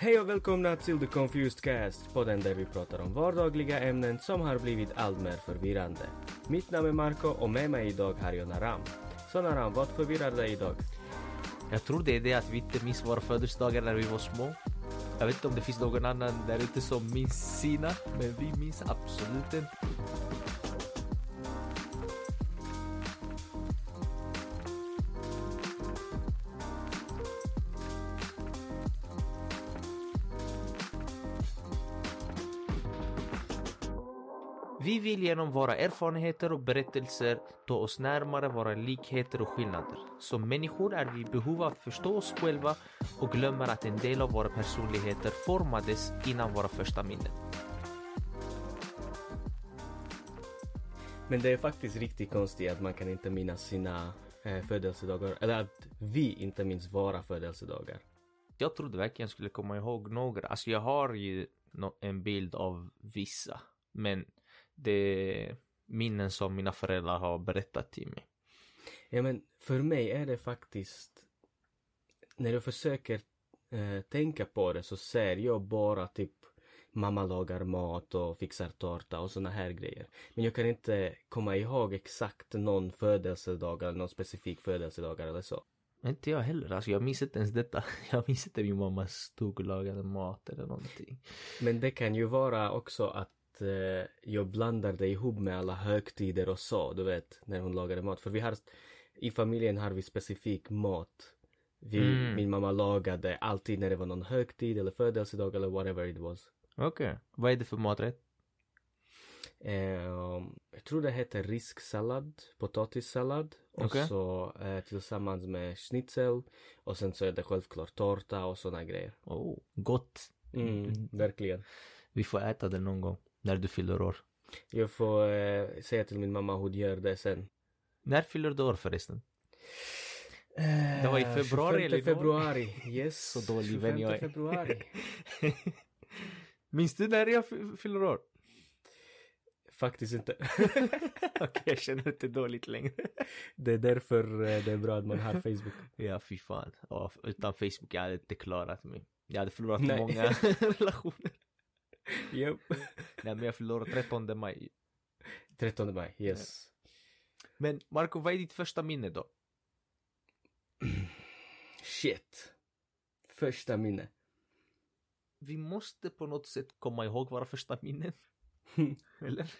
Hej och välkomna till The Confused Cast, podden där vi pratar om vardagliga ämnen som har blivit allt mer förvirrande. Mitt namn är Marco och med mig idag har jag Naram. Så Naram, vad förvirrar dig idag? Jag tror det är det att vi inte minns våra födelsedagar när vi var små. Jag vet inte om det finns någon annan där ute som minns sina, men vi minns absolut inte. Genom våra erfarenheter och berättelser ta oss närmare våra likheter och skillnader. Som människor är vi i behov av att förstå oss själva och glömmer att en del av våra personligheter formades innan våra första minnen. Men det är faktiskt riktigt konstigt att man kan inte minnas sina eh, födelsedagar, eller att vi inte minns våra födelsedagar. Jag trodde verkligen jag skulle komma ihåg några. Alltså jag har ju en bild av vissa, men det är minnen som mina föräldrar har berättat till mig. Ja men för mig är det faktiskt, när jag försöker eh, tänka på det så ser jag bara typ mamma lagar mat och fixar tårta och såna här grejer. Men jag kan inte komma ihåg exakt någon födelsedag eller någon specifik födelsedag eller så. Inte jag heller, alltså jag minns inte ens detta. Jag minns inte min mamma stod och lagade mat eller någonting. Men det kan ju vara också att eh, jag blandar det ihop med alla högtider och så, du vet, när hon lagade mat. För vi har, i familjen har vi specifik mat. Vi, Mm. Min mamma lagade alltid när det var någon högtid eller födelsedag eller whatever it was. Okej, vad är det för maträtt? Eh, jag tror det heter risksallad, potatissallad och Okej. så eh, tillsammans med schnitzel och sen så är det självklart tårta och såna grejer. Oh, gott. Mm, verkligen. Vi får äta det någon gång, när du fyller år. Jag får eh, säga till min mamma hon gör det sen. När fyller du år förresten? Det var i februari 25 eller något? februari, yes. Så dålig vän jag är. 25 februari. Minns du när jag fy- fyller år? Faktiskt inte. Okej, jag känner inte dåligt längre. Det är därför eh, det är bra att man har Facebook. Ja, fy fan. Ja, utan Facebook jag hade inte klarat mig. Jag hade förlorat Nej. många relationer. Japp. Nej, men jag förlorade 13 maj. 13 maj, yes. Men Marco, vad är ditt första minne då? Shit. Första minne. Vi måste på något sätt komma ihåg våra första minnen. Eller?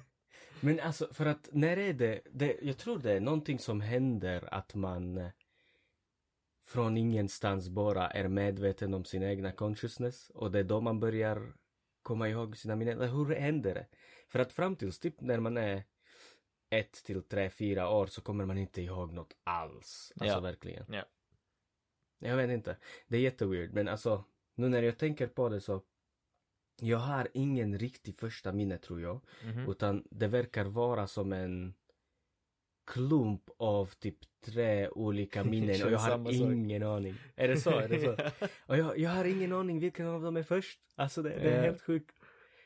Men alltså för att när är det, det, jag tror det är någonting som händer att man eh, från ingenstans bara är medveten om sin egna consciousness och det är då man börjar komma ihåg sina minnen. Eller hur händer det? För att fram tills typ när man är ett till tre, fyra år så kommer man inte ihåg något alls. Alltså Ja. verkligen. Ja. Jag vet inte. Det är jätteweird men alltså nu när jag tänker på det så jag har ingen riktig första minne tror jag. Mhm. Utan det verkar vara som en klump av typ tre olika minnen och jag har samma sak. ingen aning. Är det så? Är det så? Och jag, jag har ingen aning vilken av dem är först. Alltså det, det är helt sjukt.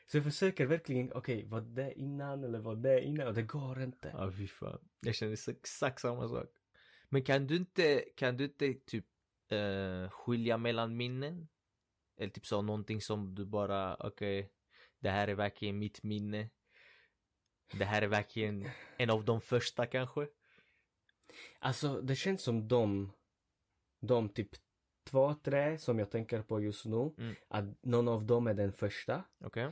Så jag försöker verkligen, okej, var det innan eller var det innan? Och det går inte. Ja, fy fan. Jag känner exakt samma sak. Men kan du inte, kan du inte typ uh, skilja mellan minnen? Eller typ så någonting som du bara, okej, det här är verkligen mitt minne. Det här är verkligen en av de första kanske. Alltså det känns som de, de typ två, tre som jag tänker på just nu, Mm. att någon av dem är den första. Okej.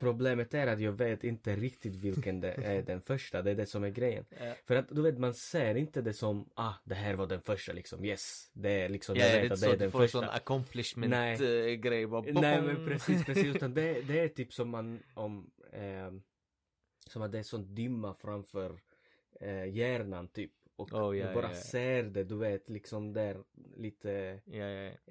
Problemet är att jag vet inte riktigt vilken det är den första, det är det som är grejen. Ja. För att du vet, man ser inte det som, ah, det här var den första liksom, yes. Det är liksom, Ja, jag vet att det är den en sån första. accomplishment Nej. eh, grej bara Nej men precis, precis, utan det, det är typ som man, om, eh, som att det är sån dimma framför eh, hjärnan typ. Och Oh, ja, du bara ja. ser det, du vet, liksom där lite ja.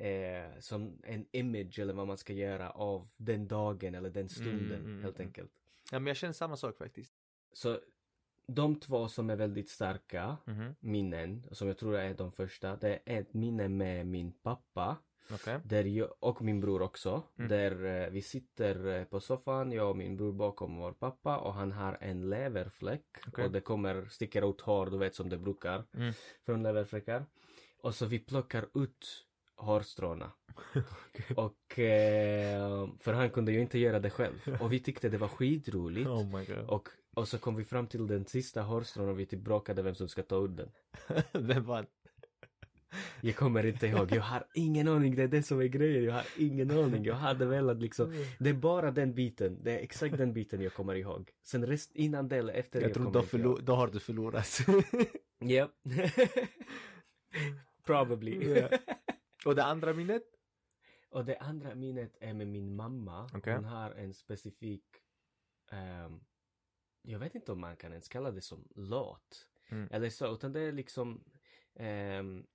eh, som en image eller vad man ska göra av den dagen eller den stunden Mm, mm, helt mm. enkelt. ja, men jag känner samma sak faktiskt. Så de två som är väldigt starka Mhm. minnen, som jag tror är de första, det är ett minne med min pappa Okej. Där jag, och min bror också. Mm. Där eh, vi sitter eh, på soffan, jag och min bror bakom vår pappa och han har en leverfläck. Okej. Och det kommer, sticker ut hår, du vet som det brukar. Mm. Från leverfläckar. Och så vi plockar ut hårstråna. Och eh, för han kunde ju inte göra det själv. Och vi tyckte det var skitroligt. Oh. Och, och så kom vi fram till den sista hårstrån och vi typ bråkade vem som ska ta udden. Vem vann? Jag kommer inte ihåg, jag har ingen aning, det är det som är grejen, jag har ingen aning. Jag hade velat liksom, det är bara den biten, det är exakt den biten jag kommer ihåg. Sen rest, innan det eller efter Jag tror kommer då, förlo- då har du förlorat. ihåg. Ja. Probably. Ja. Och det andra minnet? Och det andra minnet är med min mamma. Okej. Hon har en specifik, ehm, jag vet inte om man kan ens kalla det som låt. Mm. Eller så, utan det är liksom ehm,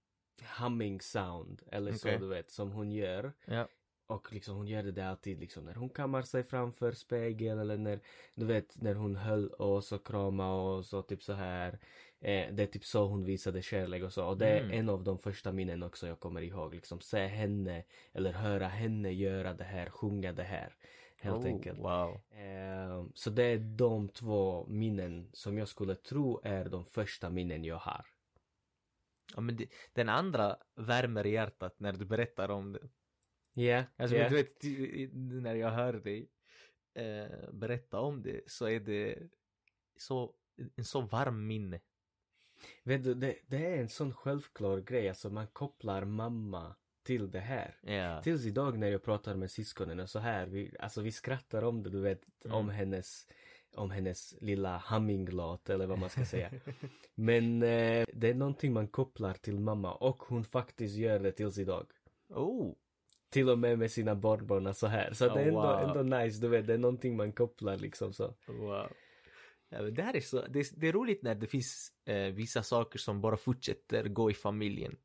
humming sound. Eller så Okej. du vet, som hon gör. Ja. Och liksom hon gör det där alltid liksom när hon kammar sig framför spegeln eller när, du vet, när hon höll oss och kramade oss och typ så här. Eh, det är typ så hon visade kärlek och så. Och det är Mm. en av de första minnen också jag kommer ihåg. Liksom se henne eller höra henne göra det här, sjunga det här. Helt oh, enkelt. Wow. Eh, så det är de två minnen som jag skulle tro är de första minnen jag har. Ja, men det, den andra värmer i hjärtat när du berättar om det. Ja, Alltså, ja. men du vet, när jag hör dig eh, berätta om det så är det så, en så varm minne. Vet du, det, det är en sån självklar grej, alltså man kopplar mamma till det här. Ja. Tills idag när jag pratar med syskonen och så här, vi, alltså vi skrattar om det, du vet, Mm. om hennes om hennes lilla humminglåt eller vad man ska säga. Men eh, det är någonting man kopplar till mamma och hon faktiskt gör det tills idag. Oh. Till och med med sina barnbarn så här. Så det är Oh, ändå, wow. ändå nice, du vet, det är någonting man kopplar liksom så. Wow. Ja, det här är så, det, är- det är roligt när det finns eh, vissa saker som bara fortsätter gå i familjen.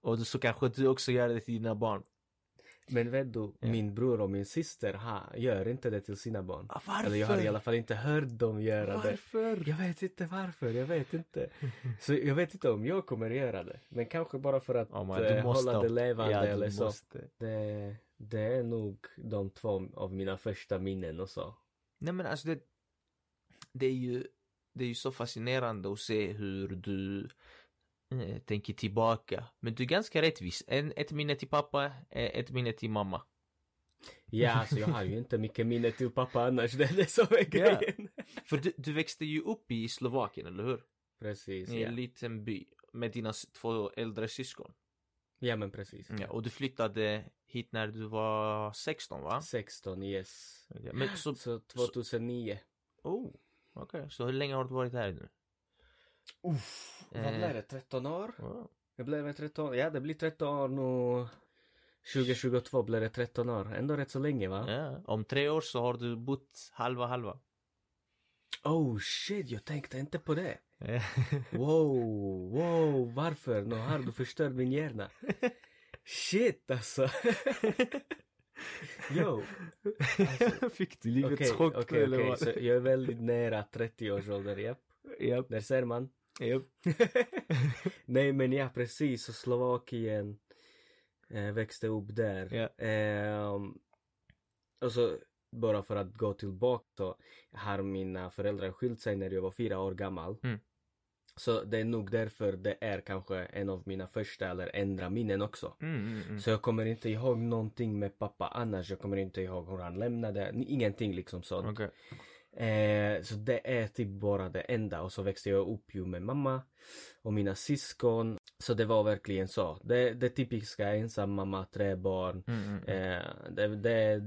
Och så kanske du också gör det till dina barn. Men vet du, Ja. min bror och min syster ha, gör inte det till sina barn. Ah, varför? Eller jag har i alla fall inte hört dem göra det. Varför? Jag vet inte varför, jag vet inte. Så jag vet inte om jag kommer göra det. Men kanske bara för att Ja, men eh, hålla det levande ja, eller så. Det, det är nog de två av mina första minnen och så. Nej men alltså det, det är ju, det är ju så fascinerande att se hur du eh, tänker tillbaka. Men du är ganska rättvis. En, ett minne till pappa, eh, ett minne till mamma. Ja, alltså jag har ju inte mycket minne till pappa annars. Det är det som är Ja. grejen. För du, du växte ju upp i Slovakien, eller hur? Precis, I ja. en liten by med dina två äldre syskon. Ja men precis. Ja, och du flyttade hit när du var 16 va? 16, yes. Ja, Men så, Så 2009. oh, okej. Så hur länge har du varit här nu? Uff, vad Eh. blev det? 13 år? Oh. Det blev 13, ja det blir 13 år nu. 2022 blev det 13 år. Ändå rätt så länge va? Ja, om tre år så har du bott halva halva. Oh shit, jag tänkte inte på det. Ja. Wow, wow, varför? Nu har du förstört min hjärna. Shit alltså. Yo. Fick du livets Okej, chock okej, eller okej. vad? Så jag är väldigt nära 30-årsålder, japp. Japp, Där ser man. japp. Nej men ja, precis. Så Slovakien eh, växte upp där. Ja. Ehm, och så bara för att gå tillbaka så har mina föräldrar skilt sig när jag var fyra år gammal. Mm. Så det är nog därför det är kanske en av mina första eller ändra minnen också. Mm, mm, mm. Så jag kommer inte ihåg någonting med pappa annars. Jag kommer inte ihåg hur han lämnade. Ingenting liksom sånt. Okej. Eh, så det är typ bara det enda och så växte jag upp ju med mamma och mina syskon. Så det var verkligen så. Det, det typiska ensam mamma, tre barn. Mm, mm, mm. Eh, det, det,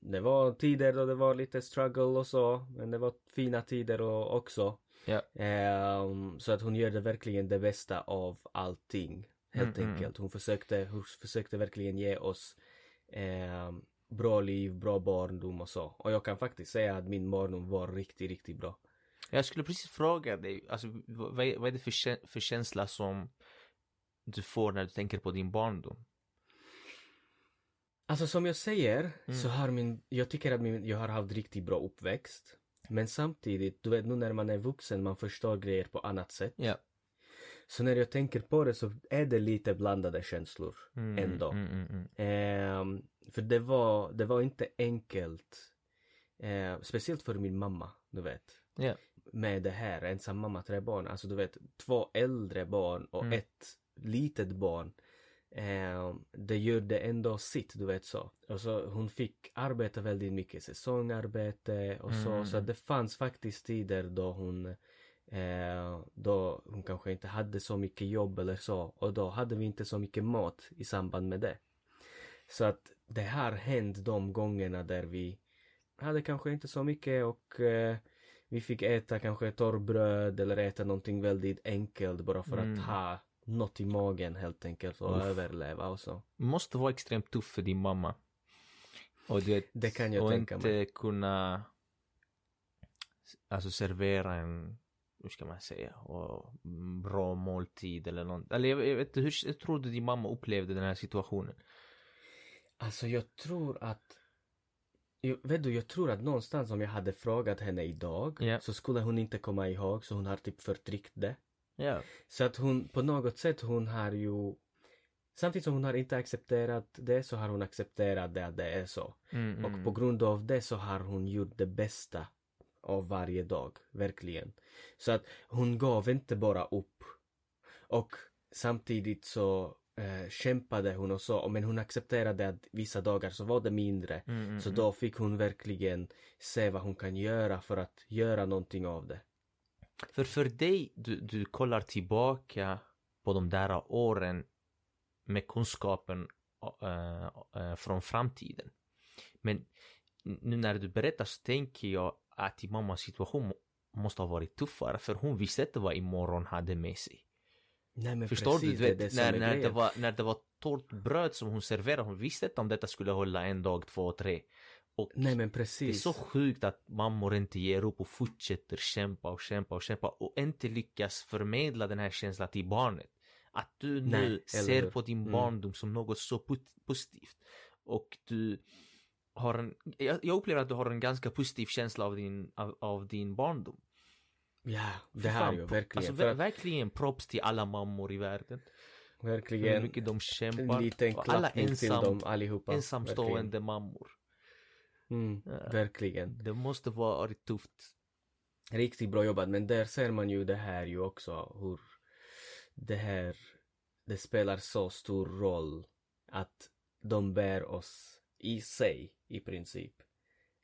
det var tider då det var lite struggle och så. Men det var fina tider och, också. Ja. Eh, så att hon gjorde verkligen det bästa av allting. Helt Mm, mm. enkelt. Hon försökte, hon försökte verkligen ge oss eh, bra liv, bra barndom och så. Och jag kan faktiskt säga att min barndom var riktigt, riktigt bra. Jag skulle precis fråga dig, alltså, vad, är vad är det för, för känsla som du får när du tänker på din barndom? Alltså som jag säger Mm. så har min, jag tycker att min, jag har haft riktigt bra uppväxt. Men samtidigt, du vet nu när man är vuxen man förstår grejer på annat sätt. Ja. Så när jag tänker på det så är det lite blandade känslor. Mm, Ändå. Mm, mm. Ehm, för det var, det var inte enkelt. Eh, speciellt för min mamma, du vet. Ja. Med det här, ensam mamma, tre barn. Alltså du vet, två äldre barn och Mm. ett litet barn. eh, det gjorde ändå sitt, du vet så. Och så hon fick arbeta väldigt mycket säsongarbete och så. Mm. Så det fanns faktiskt tider då hon eh, då hon kanske inte hade så mycket jobb eller så. Och då hade vi inte så mycket mat i samband med det. Så att det har hänt de gångerna där vi hade kanske inte så mycket och eh, vi fick äta kanske torrbröd eller äta någonting väldigt enkelt bara för Mm. att ha något i magen helt enkelt och Uff. överleva och så. Måste vara extremt tuff för din mamma. Och du vet, Det kan jag och tänka inte mig. kunna alltså servera en, hur ska man säga, och bra måltid eller något. Eller jag, jag vet inte, hur, tror du din mamma upplevde den här situationen? Alltså jag tror att jag, vet du, jag tror att någonstans om jag hade frågat henne idag Ja. så skulle hon inte komma ihåg så hon har typ förtryckt det. Ja. Så att hon på något sätt hon har ju Samtidigt som hon har inte accepterat det så har hon accepterat det att det är så. Mm, Och mm. på grund av det så har hon gjort det bästa av varje dag, verkligen. Så att hon gav inte bara upp. Och samtidigt så eh, kämpade hon och så, men hon accepterade att vissa dagar så var det mindre. Mm, mm, Så mm. då fick hon verkligen se vad hon kan göra för att göra någonting av det. För för dig, du, du kollar tillbaka på de där åren med kunskapen äh, äh, från framtiden. Men nu när du berättar så tänker jag att mammas situation må- måste ha varit tuffare för hon visste inte vad imorgon hade med sig. Nej Förstår precis, du? du vet, när, är när, det var, när det var torrt bröd som hon serverade, hon visste inte om detta skulle hålla en dag, två, tre. Och Nej men det är precis. så sjukt att mammor inte ger upp och fortsätter kämpa och kämpa och kämpa och inte lyckas förmedla den här känslan till barnet. Att du nu Nej, ser på din Mm. barndom som något så positivt. Och du har en, jag, upplever att du har en ganska positiv känsla av din, av, av din barndom. Ja, det har fan, jag verkligen. Alltså, ver- verkligen props till alla mammor i världen. Hur verkligen mycket de en kämpar. liten och alla klappning till ensam, dem allihopa. ensamstående mammor. Mm, Ja. verkligen. Det måste vara varit tufft. Riktigt bra jobbat, men där ser man ju det här ju också hur det här, det spelar så stor roll att de bär oss i sig i princip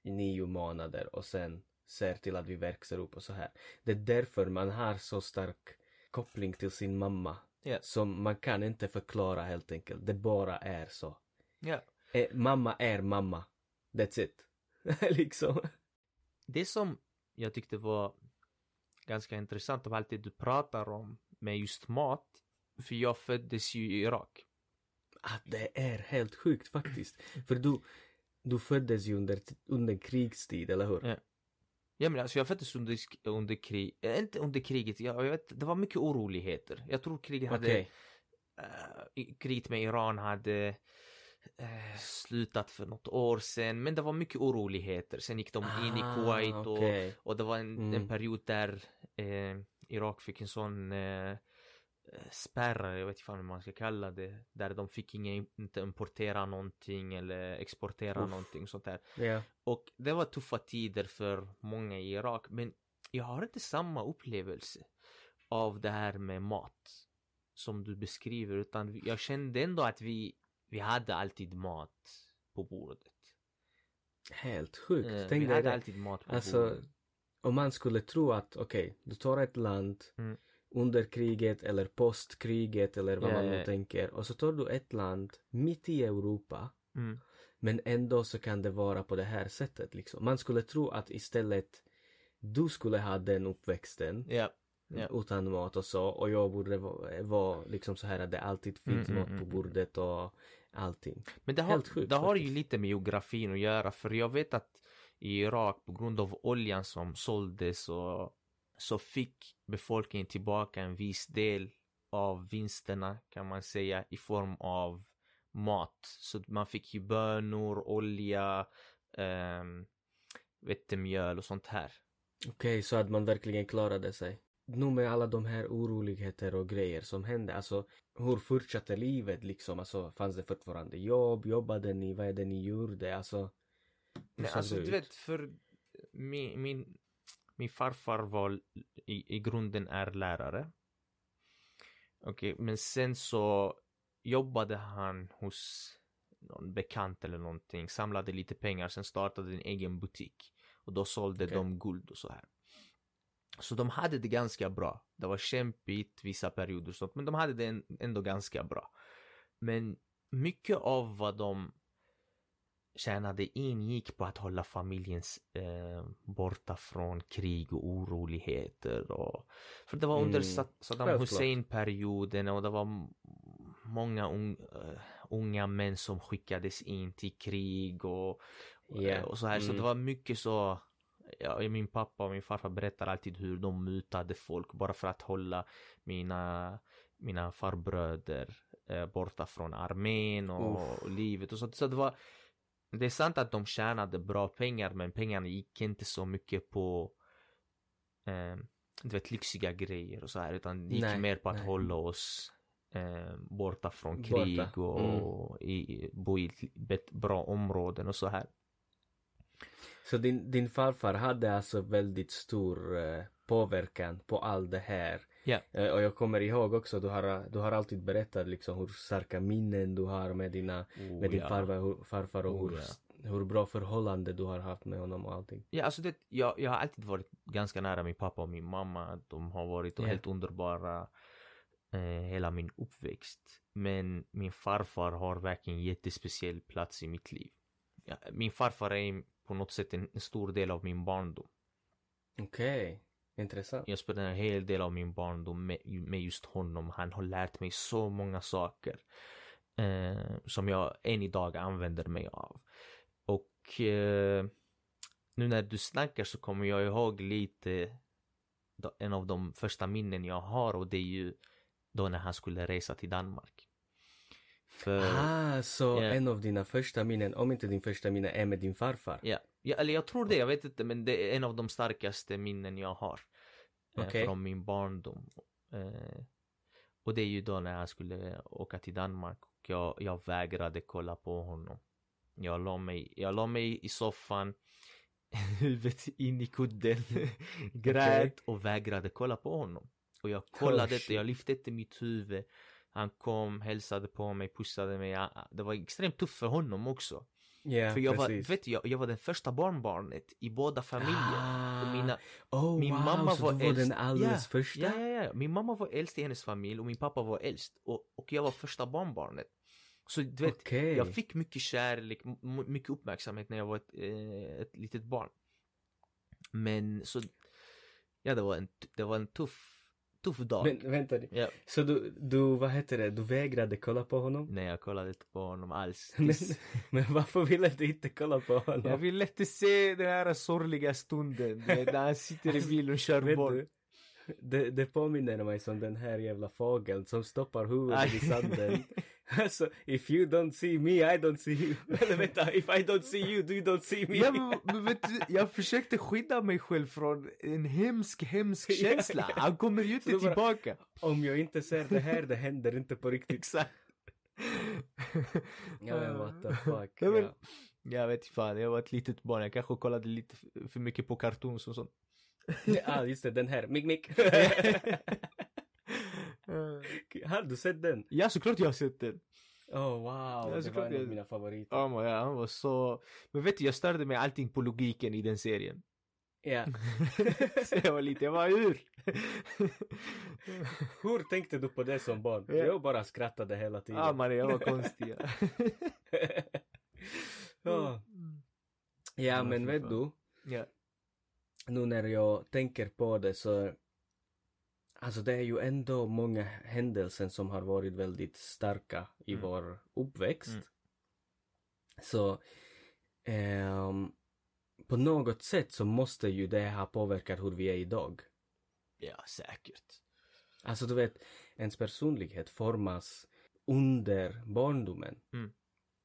i nio månader och sen ser till att vi växer upp och så här. Det är därför man har så stark koppling till sin mamma Ja. som man kan inte förklara helt enkelt. Det bara är så. Ja. Eh, mamma är mamma. That's it. liksom. Det som jag tyckte var ganska intressant av allt det du pratar om med just mat. För jag föddes ju i Irak. Att det är helt sjukt faktiskt. För du, du föddes ju under, under krigstid, eller hur? Ja. Ja men alltså jag föddes under, under krig, äh, inte under kriget, jag, jag vet, det var mycket oroligheter. Jag tror kriget hade, Okej. eh, kriget med Iran hade eh, slutat för något år sedan. Men det var mycket oroligheter. Sen gick de in i Kuwait och, Ah, okej. och det var en, Mm. en period där eh, Irak fick en sån eh, eh, spärr, jag vet inte hur man ska kalla det, där de fick inga, inte importera någonting eller exportera Uff. någonting sånt där. Ja. Och det var tuffa tider för många i Irak, men jag har inte samma upplevelse av det här med mat som du beskriver, utan jag kände ändå att vi, vi hade alltid mat på bordet. Helt sjukt. Eh, Tänk vi hade det. alltid mat på Alltså, bordet. om man skulle tro att, okej, du tar ett land Mm. Under kriget eller postkriget eller vad Ja, man nu ja. tänker. Och så tar du ett land mitt i Europa. Mm. Men ändå så kan det vara på det här sättet liksom. Man skulle tro att istället du skulle ha den uppväxten. Ja. utan mat och så och jag borde vara, vara liksom så här att det alltid finns Mm, mm, mat på mm, mm. bordet och allting. Men det har, Helt sjukt det har ju lite med geografin att göra för jag vet att i Irak på grund av oljan som såldes och så fick befolkningen tillbaka en viss del av vinsterna kan man säga i form av mat. Så man fick ju bönor, olja, um, vetemjöl och sånt här. Okej, så att man verkligen klarade sig. Nu med alla de här oroligheter och grejer som hände, alltså hur fortsatte livet liksom? Alltså fanns det fortfarande jobb? Jobbade ni? Vad är det ni gjorde? Alltså Nej, alltså du vet för min, min, min farfar var i, i grunden är lärare. Okej, men sen så jobbade han hos någon bekant eller någonting, samlade lite pengar, sen startade en egen butik. Och då sålde Okej. de guld och så här. Så de hade det ganska bra. Det var kämpigt vissa perioder och sånt, men de hade det ändå ganska bra. Men mycket av vad de tjänade in gick på att hålla familjens eh, borta från krig och oroligheter och för det var under Mm, Sa- Saddam. Hussein-perioden och det var många un, eh, unga män som skickades in till krig och, eh, och så här så mm. det var mycket så Ja, min pappa och min farfar berättar alltid hur de mutade folk bara för att hålla mina, mina farbröder eh, borta från armén och, och livet och så. Så det var Det är sant att de tjänade bra pengar men pengarna gick inte så mycket på eh, du vet lyxiga grejer och så här utan det gick Nej, mer på att nej. hålla oss eh, borta från Borta, krig och, mm. i, bo i bra områden och så här. Så din, din farfar hade alltså väldigt stor eh, påverkan på allt det här. Ja. Eh, och jag kommer ihåg också, du har, du har alltid berättat liksom hur starka minnen du har med, dina, Oh, med din ja. farfar, hur, farfar och Oh, hur, ja. hur bra förhållande du har haft med honom och allting. Ja, alltså det, jag, jag har alltid varit ganska nära min pappa och min mamma. De har varit Ja. helt underbara eh, hela min uppväxt. Men min farfar har verkligen en jättespeciell plats i mitt liv. Ja, min farfar är på något sätt en, stor del av min barndom. Okej, intressant. Jag spenderar en hel del av min barndom med, med just honom. Han har lärt mig så många saker. Eh, som jag än idag använder mig av. Och eh, nu när du snackar så kommer jag ihåg lite en av de första minnen jag har och det är ju då när han skulle resa till Danmark. För, Ah, så Ja. en av dina första minnen, om inte din första minne, är med din farfar? ja, ja, eller jag tror det, jag vet inte, men det är en av de starkaste minnen jag har. Eh, Okej. Från min barndom. Eh, och det är ju då när han skulle åka till Danmark och jag, jag vägrade kolla på honom. Jag la mig, jag la mig i soffan, huvudet in i kudden, grät och vägrade kolla på honom. Och jag kollade Oh, inte, shit. jag lyfte inte mitt huvud. Han kom, hälsade på mig, pussade mig. Det var extremt tufft för honom också. Ja, för jag var, vet du, jag, jag var den första barnbarnet i båda familjer. Ah, mina, oh, min wow, mamma så var var äldst. den alldeles ja, första? Ja, ja, ja. Min mamma var äldst i hennes familj och min pappa var äldst. Och, och jag var första barnbarnet. Så du vet, Okej. jag fick mycket kärlek, mycket uppmärksamhet när jag var ett, eh, ett litet barn. Men så, ja det var en, det var en tuff, tuff dag. Men vänta, Ja, så du, du, vad heter det, du vägrade kolla på honom? när jag kollade inte på honom alls. Men, men varför ville du inte kolla på honom? Jag vill inte se den här sorgliga stunden när han sitter i bilen och kör du, det, det påminner mig som den här jävla fågeln som stoppar huvudet i sanden. alltså, if you don't see me, I don't see you. Eller vänta, if I don't see you, you don't see me. Ja, men, men vet du, jag försökte skydda mig själv från en hemsk, hemsk känsla. Han kommer ju inte då bara- tillbaka. Om jag inte ser det här, det händer inte på riktigt. Exakt. Ja men what the fuck. Ja, men- ja. Jag vet fan, jag var ett litet barn. Jag kanske kollade lite för mycket på cartoons och sånt. Ja, just det, den här. Mick Mick. Har du sett den? ja, såklart jag har sett den. Oh wow, det såklart var en av jag- mina favoriter. Ja, men ja, han var så... Men vet du, jag störde mig allting på logiken i den serien. Ja. så jag var lite, jag var hur? Hur tänkte du på det som barn? Ja. Jag bara skrattade hela tiden. Ja, man, jag var konstig. ja. ja, men vet du, ja. Nu när jag tänker på det så Alltså det är ju ändå många händelser som har varit väldigt starka i Mm. vår uppväxt. Mm. Så ehm, på något sätt så måste ju det ha påverkat hur vi är idag. ja, säkert. Alltså du vet, ens personlighet formas under barndomen. Mm.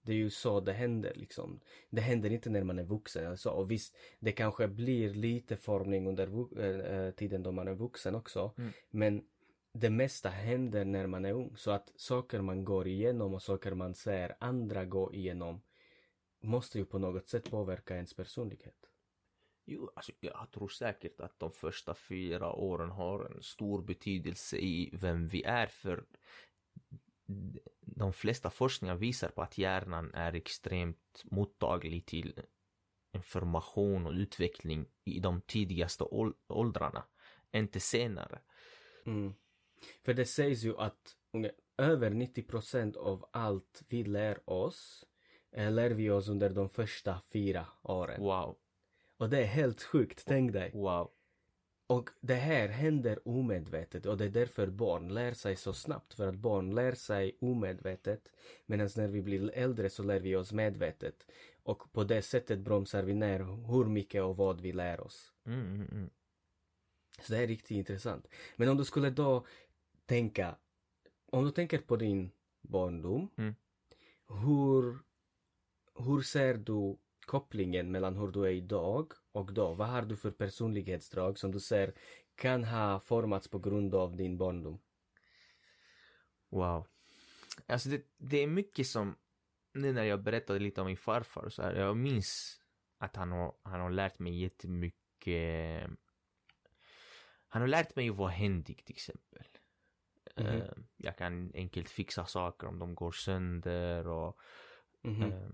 Det är ju så det händer liksom. Det händer inte när man är vuxen. Alltså, och visst, det kanske blir lite formning under vu- äh, tiden då man är vuxen också. Mm. Men det mesta händer när man är ung. Så att saker man går igenom och saker man ser andra gå igenom måste ju på något sätt påverka ens personlighet. Jo, alltså, jag tror säkert att de första fyra åren har en stor betydelse i vem vi är för de flesta forskningar visar på att hjärnan är extremt mottaglig till information och utveckling i de tidigaste ål- åldrarna, inte senare. Mm. För det sägs ju att över 90% av allt vi lär oss eh, lär vi oss under de första fyra åren. Wow, Och det är helt sjukt, tänk dig. wow. Och det här händer omedvetet och det är därför barn lär sig så snabbt. För att barn lär sig omedvetet medan när vi blir äldre så lär vi oss medvetet. Och på det sättet bromsar vi ner hur mycket och vad vi lär oss. Mm, mm, mm. Så det är riktigt intressant. Men om du skulle då tänka, om du tänker på din barndom, Mm. hur, hur ser du kopplingen mellan hur du är idag och då? Vad har du för personlighetsdrag som du ser kan ha formats på grund av din barndom? Wow. Alltså det, det är mycket som, nu när jag berättade lite om min farfar så här, jag minns att han har, han har lärt mig jättemycket. Han har lärt mig att vara händig till exempel. Mhm. Eh, jag kan enkelt fixa saker om de går sönder och Mhm. eh,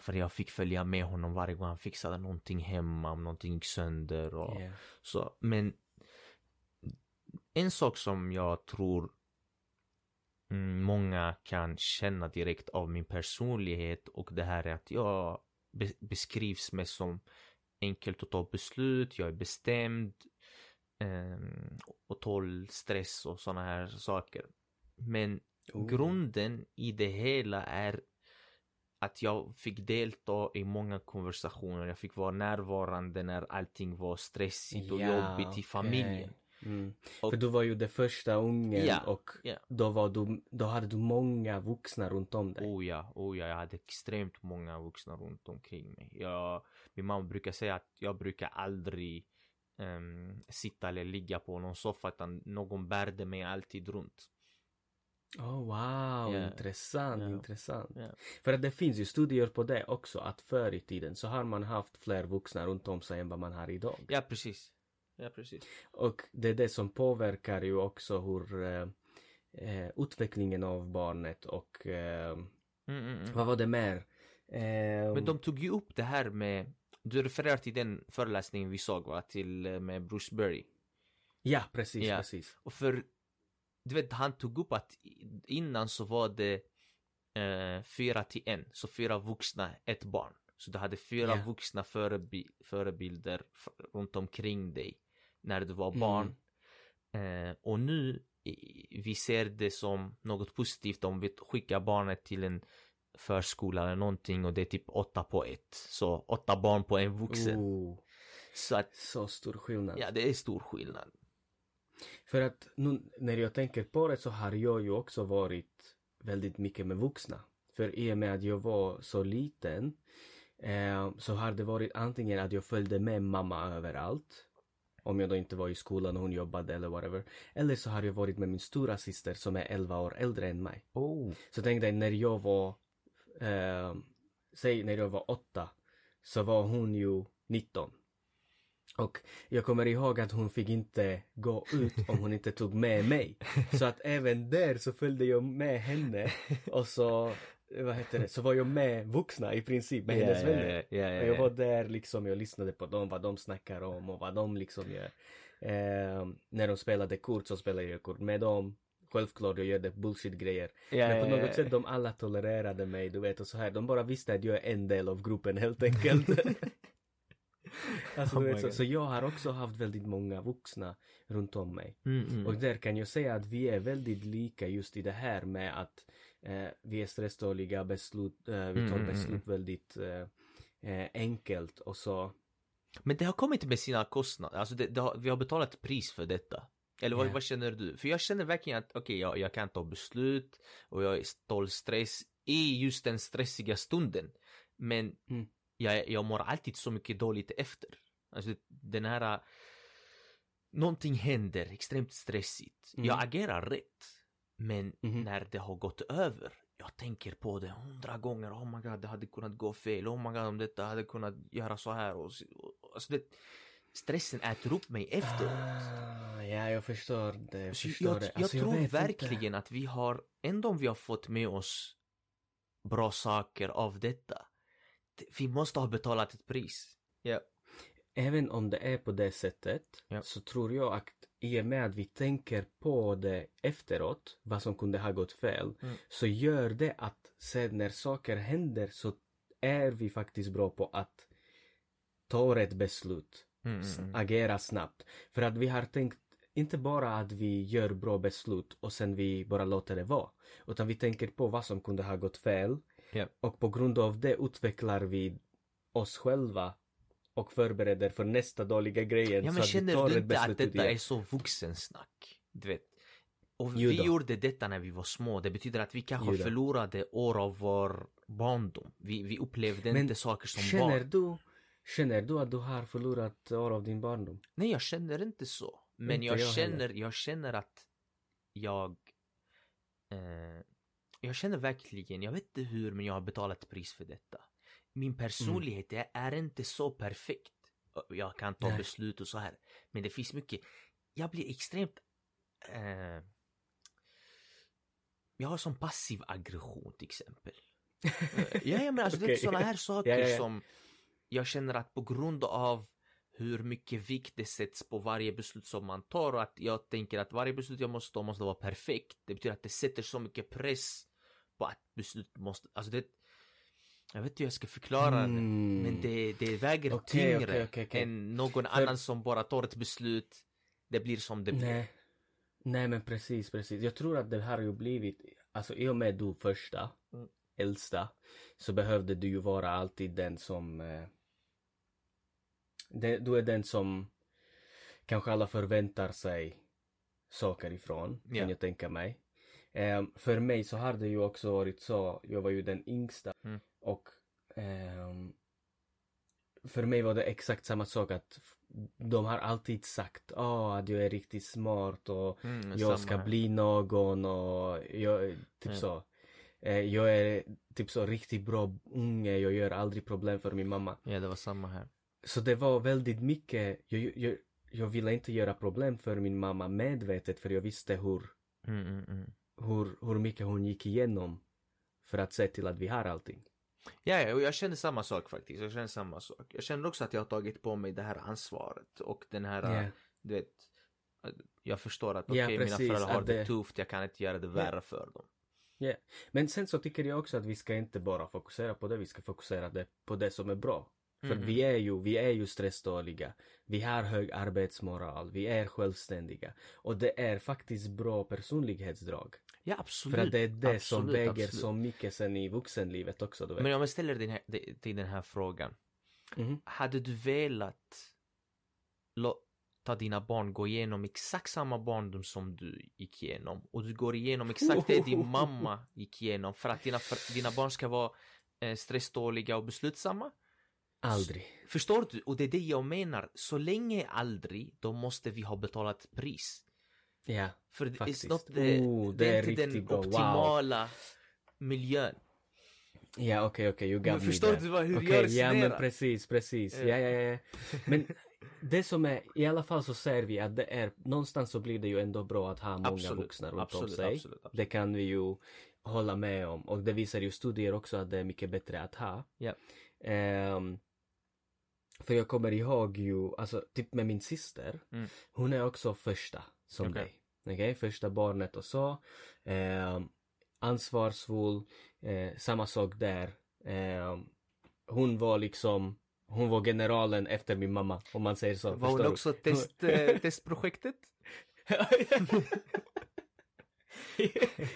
för jag fick följa med honom varje gång han fixade någonting hemma, om någonting gick sönder och Yeah. så, men en sak som jag tror mm, många kan känna direkt av min personlighet och det här är att jag be- beskrivs mest som enkelt att ta beslut, jag är bestämd ehm, och tål stress och sådana här saker. Men Oh. grunden i det hela är att jag fick delta i många konversationer. Jag fick vara närvarande när allting var stressigt och Ja, jobbigt i okej. familjen. Mm. Och- För du var ju den första ungen Ja, och ja. då, var du, då hade du många vuxna runt om dig. Oh ja, oh ja, jag hade extremt många vuxna runt omkring mig. Jag, min mamma brukar säga att jag brukar aldrig ehm, sitta eller ligga på någon soffa utan någon bärde mig alltid runt. Oh wow, Ja. intressant, Ja. intressant. Ja. För att det finns ju studier på det också, att förr i tiden så har man haft fler vuxna runt om sig än vad man har idag. Ja, precis. Ja, precis. Och det är det som påverkar ju också hur eh, eh, utvecklingen av barnet och eh, Mm, mm, mm. vad var det mer? Eh, Men de tog ju upp det här med, du refererar till den föreläsningen vi såg va, till eh, med Bruce Berry. Ja, precis, Ja. precis. Och för, du vet, han tog upp att innan så var det eh, fyra till en, så fyra vuxna, ett barn. Så du hade fyra Ja. vuxna förebi- förebilder runt omkring dig när du var Mm. barn. Eh, och nu, vi ser det som något positivt om vi skickar barnet till en förskola eller någonting och det är typ åtta på ett. Så åtta barn på en vuxen. Oh, Så att, så stor skillnad. ja det är stor skillnad. För att nu när jag tänker på det så har jag ju också varit väldigt mycket med vuxna. För i och med att jag var så liten eh, så har det varit antingen att jag följde med mamma överallt. Om jag då inte var i skolan och hon jobbade eller whatever. Eller så har jag varit med min stora syster som är 11 år äldre än mig. Oh. Så tänk dig när jag var, eh, säg när jag var åtta, så var hon ju 19. Och jag kommer ihåg att hon fick inte gå ut om hon inte tog med mig. Så att även där så följde jag med henne och så, vad heter det, så var jag med vuxna i princip, med hennes vänner. Ja, ja, ja, Och jag var där liksom, jag lyssnade på dem, vad de snackar om och vad de liksom gör. Eh, när de spelade kort så spelade jag kort med dem. Självklart jag gjorde bullshit-grejer. Men på något sätt de alla tolererade mig, du vet och så här. De bara visste att jag är en del av gruppen helt enkelt. alltså, Oh vet, så, så jag har också haft väldigt många vuxna runt om mig. Mm, mm. Och där kan jag säga att vi är väldigt lika just i det här med att eh, vi är stressdåliga, beslut, eh, vi Mm, tar mm, beslut mm. väldigt eh, eh, enkelt och så. Men det har kommit med sina kostnader, alltså det, det har, vi har betalat pris för detta. Eller vad, Ja. vad känner du? För jag känner verkligen att okej, jag, jag kan ta beslut och jag tål stress i just den stressiga stunden. Men Mm. Jag, jag mår alltid så mycket dåligt efter. Alltså den här... Någonting händer extremt stressigt. Mm. Jag agerar rätt. Men Mhm. när det har gått över, jag tänker på det hundra gånger. Oh my god, det hade kunnat gå fel. Oh my god, om detta hade kunnat göra så här. Och, och, alltså det, stressen äter upp mig efteråt. Ah, ja, jag förstår det. Jag, förstår jag, det. jag Alltså, tror verkligen Inte. att vi har, ändå om vi har fått med oss bra saker av detta, det- vi måste ha betalat ett pris. Ja. Även om det är på det sättet Ja. så tror jag att i och med att vi tänker på det efteråt, vad som kunde ha gått fel, Mm. så gör det att sen när saker händer så är vi faktiskt bra på att ta rätt beslut, Mm, mm, mm. agera snabbt. För att vi har tänkt inte bara att vi gör bra beslut och sen vi bara låter det vara. Utan vi tänker på vad som kunde ha gått fel. Ja. Och på grund av det utvecklar vi oss själva och förbereder för nästa dåliga grejen. Ja men känner du inte att detta är så vuxensnack? Du vet. Och vi då. gjorde detta när vi var små. Det betyder att vi kanske Jo då. förlorade år av vår barndom. Vi, vi upplevde Men inte saker som Känner barn. du, känner du att du har förlorat år av din barndom? Nej, jag känner inte så. Men Inte jag, jag känner, jag känner att jag... Eh, jag känner verkligen, jag vet inte hur, men jag har betalat pris för detta. Min personlighet är, är inte så perfekt. Jag kan ta Nej. beslut och så här. Men det finns mycket, jag blir extremt... Eh, jag har som passiv aggression till exempel. Ja, men alltså det är sådana här saker Ja, ja, ja. som jag känner att på grund av hur mycket vikt det sätts på varje beslut som man tar och att jag tänker att varje beslut jag måste ta måste vara perfekt. Det betyder att det sätter så mycket press på att beslut måste, alltså det jag vet inte hur jag ska förklara det. Mm. Men det, det väger Okej, tyngre okej, okej. än någon För- annan som bara tar ett beslut. Det blir som det blir. Nej. Nej men precis, precis. Jag tror att det har ju blivit, alltså i och med du första, Mm. äldsta, så behövde du ju vara alltid den som eh, det, du är den som kanske alla förväntar sig saker ifrån, Ja. kan jag tänka mig. Ehm, för mig så har det ju också varit så, jag var ju den yngsta Mm. och ehm, för mig var det exakt samma sak att de har alltid sagt oh, att jag är riktigt smart och Mm, jag ska här. bli någon och jag, typ Ja. så. Eh, jag är typ så riktigt bra unge, jag gör aldrig problem för min mamma. Ja, det var samma här. Så det var väldigt mycket, jag, jag, jag ville inte göra problem för min mamma medvetet för jag visste hur, Mm, mm, mm. hur, hur mycket hon gick igenom för att se till att vi har allting. Ja, ja, och jag känner samma sak faktiskt. Jag känner samma sak. Jag känner också att jag har tagit på mig det här ansvaret och den här, Ja. du vet, jag förstår att Ja, okej, mina precis, föräldrar har det det- tufft, jag kan inte göra det värre för dem. Men sen så tycker jag också att vi ska inte bara fokusera på det, vi ska fokusera det, på det som är bra. För Mhm. vi är ju, vi är ju stressdåliga. Vi har hög arbetsmoral, vi är självständiga. Och det är faktiskt bra personlighetsdrag. Ja, absolut. För att det är det som absolut, väger absolut. så mycket sen i vuxenlivet också, du vet. Men om jag ställer den här, till den här frågan. Mhm. Hade du velat låta dina barn gå igenom exakt samma barndom som du gick igenom och du går igenom exakt det din mamma gick igenom för att dina, för, dina barn ska vara eh, stressdåliga och beslutsamma? Aldrig. Förstår du? Och det är det jag menar. Så länge aldrig, då måste vi ha betalat pris. Ja, För det, faktiskt. it's not the, oh, det är inte riktigt den bra. Wow. optimala miljön. Ja, okej, okej, you got Men me förstår there. du vad, hur Okej, jag ja men resonerar? precis, precis. Ja, ja, ja. Men det som är, i alla fall så ser vi att det är, någonstans så blir det ju ändå bra att ha många Absolut, vuxna runt absolut, om sig. absolut, absolut. Det kan vi ju hålla med om. Och det visar ju studier också att det är mycket bättre att ha. Ja. Ehm, för jag kommer ihåg ju, alltså typ med min syster. Mm. Hon är också första som Okej. dig. Okej, första barnet och så. Ehm, ansvarsfull. Eh, samma sak där. Ehm, hon var liksom, hon var generalen efter min mamma om man säger så. Var hon också test, eh, testprojektet?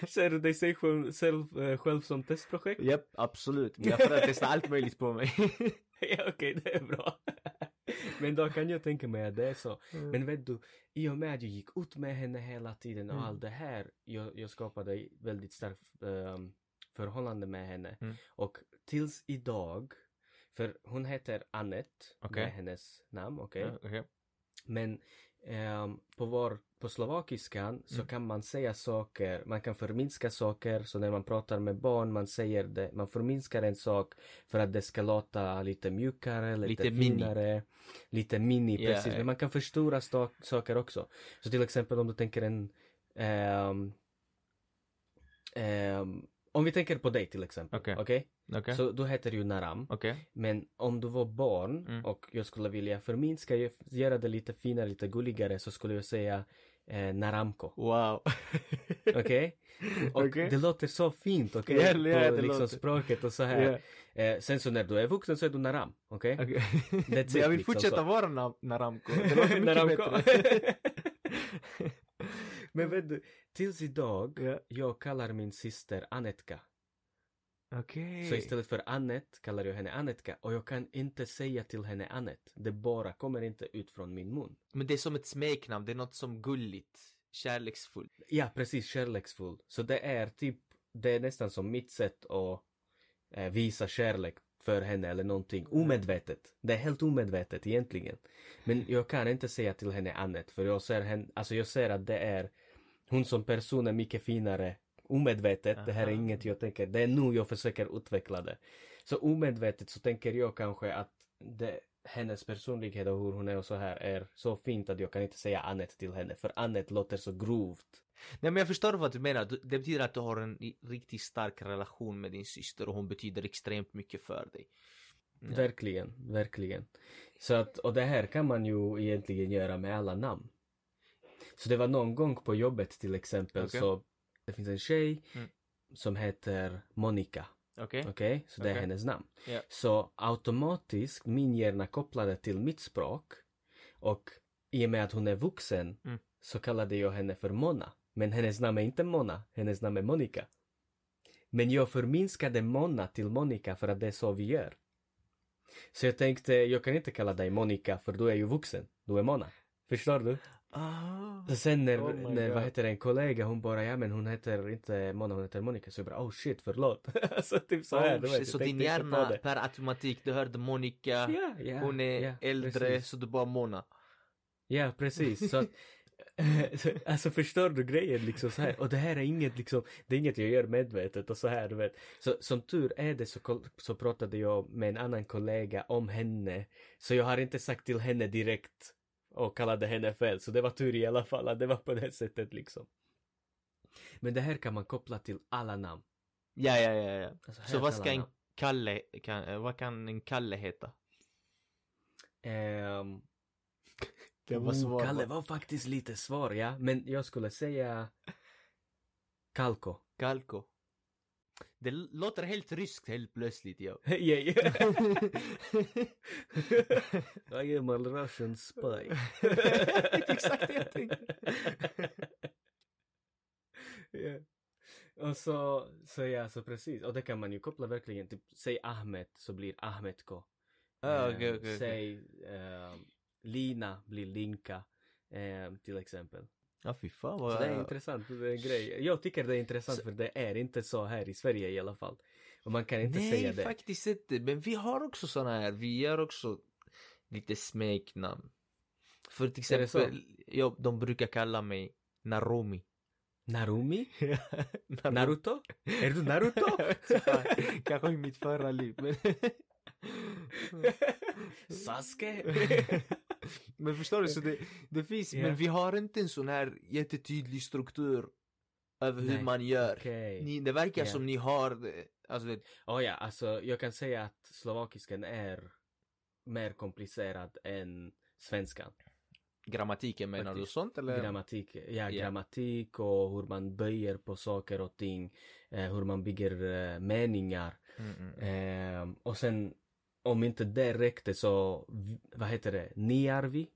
Ser du dig själv, själv, eh, själv som testprojekt? Japp, absolut. Mina föräldrar testade allt möjligt på mig. ja, okej, det är bra. Men då kan jag tänka mig att det är så. Men vet du, i och med att jag gick ut med henne hela tiden och Mm. allt det här, jag, jag skapade väldigt starkt ehm, förhållande med henne. Mm. Och tills idag, för hon heter Annette, Okej. med hennes namn, okej? Ja, okej. Men ehm, på vår, på slovakiskan så Mm. kan man säga saker, man kan förminska saker, så när man pratar med barn, man säger det, man förminskar en sak för att det ska låta lite mjukare, lite, Lite mini. finare, lite mini, Ja, precis. ja. Men man kan förstora saker också. Så till exempel om du tänker en, ehm, ehm, om vi tänker på dig till exempel, Okej. okej? Okej. Så du heter ju Naram. Okej. Men om du var barn Mm. och jag skulle vilja förminska, göra det lite finare, lite gulligare så skulle jag säga eh, Naramko. Wow. Okej? Och det låter så fint, okej? På ja, det liksom låter. språket och så här. Eh, sen så när du är vuxen så är du Naram, okej? Men jag vill liksom fortsätta så. vara na- Naramko. Det låter mycket Naramko. bättre. Men vet du, tills idag, Ja. jag kallar min syster Anetka. Okej. Så istället för Annette kallar jag henne Anetka och jag kan inte säga till henne Annette. Det bara kommer inte ut från min mun. Men det är som ett smeknamn, det är något som gulligt, kärleksfullt. Ja, precis, kärleksfull. Så det är typ, det är nästan som mitt sätt att eh, visa kärlek för henne eller någonting omedvetet. Det är helt omedvetet egentligen. Men jag kan inte säga till henne Annette för jag ser henne, alltså jag ser att det är hon som person är mycket finare omedvetet. Det här är Aha. inget jag tänker, det är nu jag försöker utveckla det. Så omedvetet så tänker jag kanske att det, hennes personlighet och hur hon är och så här är så fint att jag kan inte säga Annette till henne för Annette låter så grovt. Nej men jag förstår vad du menar, det betyder att du har en riktigt stark relation med din syster och hon betyder extremt mycket för dig. Ja. Verkligen, verkligen. Så att, och det här kan man ju egentligen göra med alla namn. Så det var någon gång på jobbet till exempel Okej. så det finns en tjej Mm. som heter Monica. Okej? Okej? Så det är Okej. hennes namn. Ja. Så automatiskt min hjärna kopplade till mitt språk och i och med att hon är vuxen Mm. så kallade jag henne för Mona. Men hennes namn är inte Mona, hennes namn är Monica. Men jag förminskade Mona till Monica för att det är så vi gör. Så jag tänkte, jag kan inte kalla dig Monica för du är ju vuxen. Du är Mona. Förstår du? Ah. Så sen när, Oh när vad heter det, en kollega, hon bara ja men hon heter inte Mona, hon heter Monica. Så jag bara oh shit, förlåt. så typ så här, Oh, shit, så din hjärna per automatik, du hörde Monica, Ja, ja, hon är ja, äldre precis. så du bara Mona. Ja, precis. Så att, så- alltså förstår du grejen liksom så här. Och det här är inget liksom, det är inget jag gör medvetet och så här du vet. Så som tur är det så, så pratade jag med en annan kollega om henne. Så jag har inte sagt till henne direkt och kallade henne fel. Så det var tur i alla fall att det var på det sättet liksom. Men det här kan man koppla till alla namn. Ja, ja, ja, ja. Alltså, Så vad ska en. Kalle, kan, vad kan en Kalle heta? Ehm, Det var oh, svår, Kalle va? var faktiskt lite svår ja. Men jag skulle säga Kalko. Kalko. Det låter helt ryskt helt plötsligt, ja. yeah, yeah. I am a Russian spy. Exakt det jag tänkte. yeah. Och så, så ja, så precis. Och det kan man ju koppla verkligen. Typ, säg Ahmed så blir Ahmed Ko. Ah, Eh, okej, okej, okej. Säg eh, Lina blir Linka. Eh, till exempel. Ja, fy fan Så vad... det är intressant, det är en grej. Jag tycker det är intressant Så- för det är inte så här i Sverige i alla fall. Och man kan inte Nej, säga det. faktiskt inte. Men vi har också såna här, vi gör också lite smeknamn. För till så? exempel, ja, de brukar kalla mig Narumi. Narumi? Naruto. Naruto? Är du Naruto? Kanske i mitt förra liv. Men... Sasuke? Men förstår du, så det, det finns, Ja. men vi har inte en sån här jättetydlig struktur över hur Nej, man gör. Okej. Ni, det verkar Ja. som ni har. Alltså, det, Oh ja, alltså jag kan säga att slovakiskan är mer komplicerad än svenskan. grammatiken menar du Faktiskt. sånt eller? Grammatik, ja, Ja. grammatik och hur man böjer på saker och ting. Eh, hur man bygger eh, meningar. Mm, mm. Eh, och sen om inte det räckte så, vad heter det, niarvi?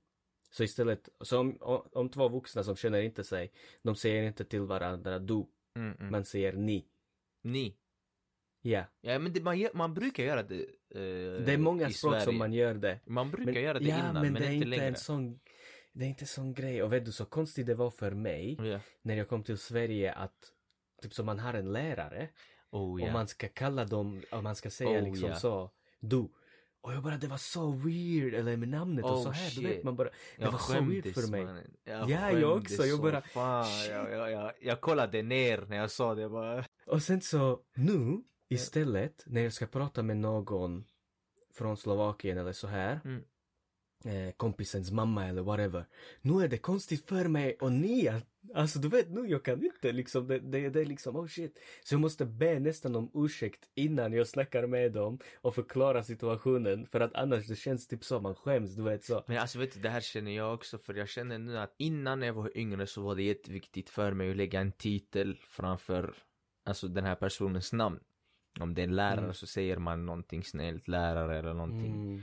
Så istället, så om, om, två vuxna som känner inte sig, de säger inte till varandra du, Mm, mm. man säger ni. Ni. Ja, Ja men det, man, man brukar göra det eh, det är många språk Sverige. som man gör det. Man brukar Men- göra det ja, innan men, men, det är inte längre. en sån, det är inte en sån grej. Och vet du så konstigt det var för mig Ja. när jag kom till Sverige att typ som man har en lärare Oh och ja. man ska kalla dem, och man ska säga Oh, liksom ja. så, du. Och jag bara, det var så weird, eller med namnet och Oh, så här, du shit. vet man bara, det Jag var så weird för mig. mannen. Ja, jag också, jag bara, Fan, jag, jag, jag, jag kollade ner när jag sa det bara. Och sen så nu istället när jag ska prata med någon från Slovakien eller så här Mm. Eh, kompisens mamma eller whatever. Nu är det konstigt för mig och ni att- Alltså du vet nu jag kan inte liksom det, det, det är liksom oh shit. Så jag måste be nästan om ursäkt innan jag snackar med dem och förklara situationen för att annars det känns typ som man skäms du vet så. Men alltså vet du, det här känner jag också för jag känner nu att innan jag var yngre så var det jätteviktigt för mig att lägga en titel framför alltså den här personens namn. Om det är en lärare Mm. så säger man någonting snällt, lärare eller någonting. Mm.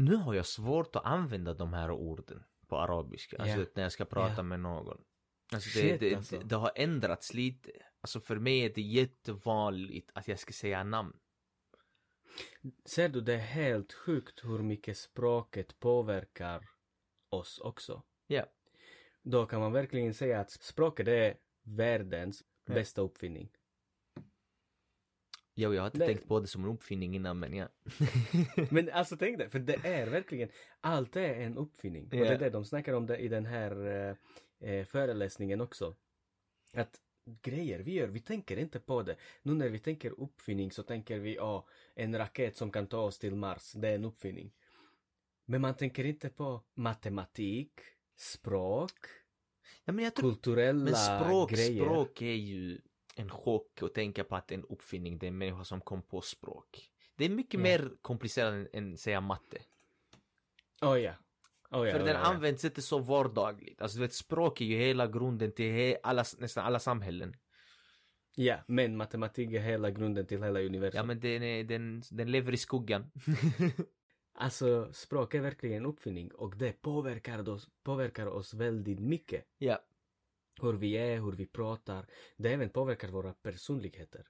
Nu har jag svårt att använda de här orden på arabiska, alltså Ja. när jag ska prata Ja. med någon. Alltså det, Shit, det, alltså. det, det har ändrats lite. Alltså för mig är det jättevanligt att jag ska säga namn. Ser du det är helt sjukt hur mycket språket påverkar oss också. Ja. Då kan man verkligen säga att språket är världens Ja. bästa uppfinning. Jo, jag har inte Det- tänkt på det som en uppfinning innan men ja. Men alltså tänk dig, för det är verkligen, allt är en uppfinning. Och det är det de snackar om det i den här eh, eh, föreläsningen också. Att grejer vi gör, vi tänker inte på det. Nu när vi tänker uppfinning så tänker vi, ja, en raket som kan ta oss till Mars, det är en uppfinning. Men man tänker inte på matematik, språk, ja tror kulturella Men språk, grejer. språk är ju en chock att tänka på att en uppfinning, det är en människa som kom på språk. Det är mycket Ja. mer komplicerat än, än säga matte. Oh ja. Oh ja, För oh den används inte så vardagligt. Alltså du vet, språk är ju hela grunden till alla, nästan alla samhällen. Ja, men matematik är hela grunden till hela universum. Ja men den, är, den, den lever i skuggan. Alltså, språk är verkligen en uppfinning och det påverkar oss, påverkar oss väldigt mycket. ja. Hur vi är, hur vi pratar. Det även påverkar våra personligheter.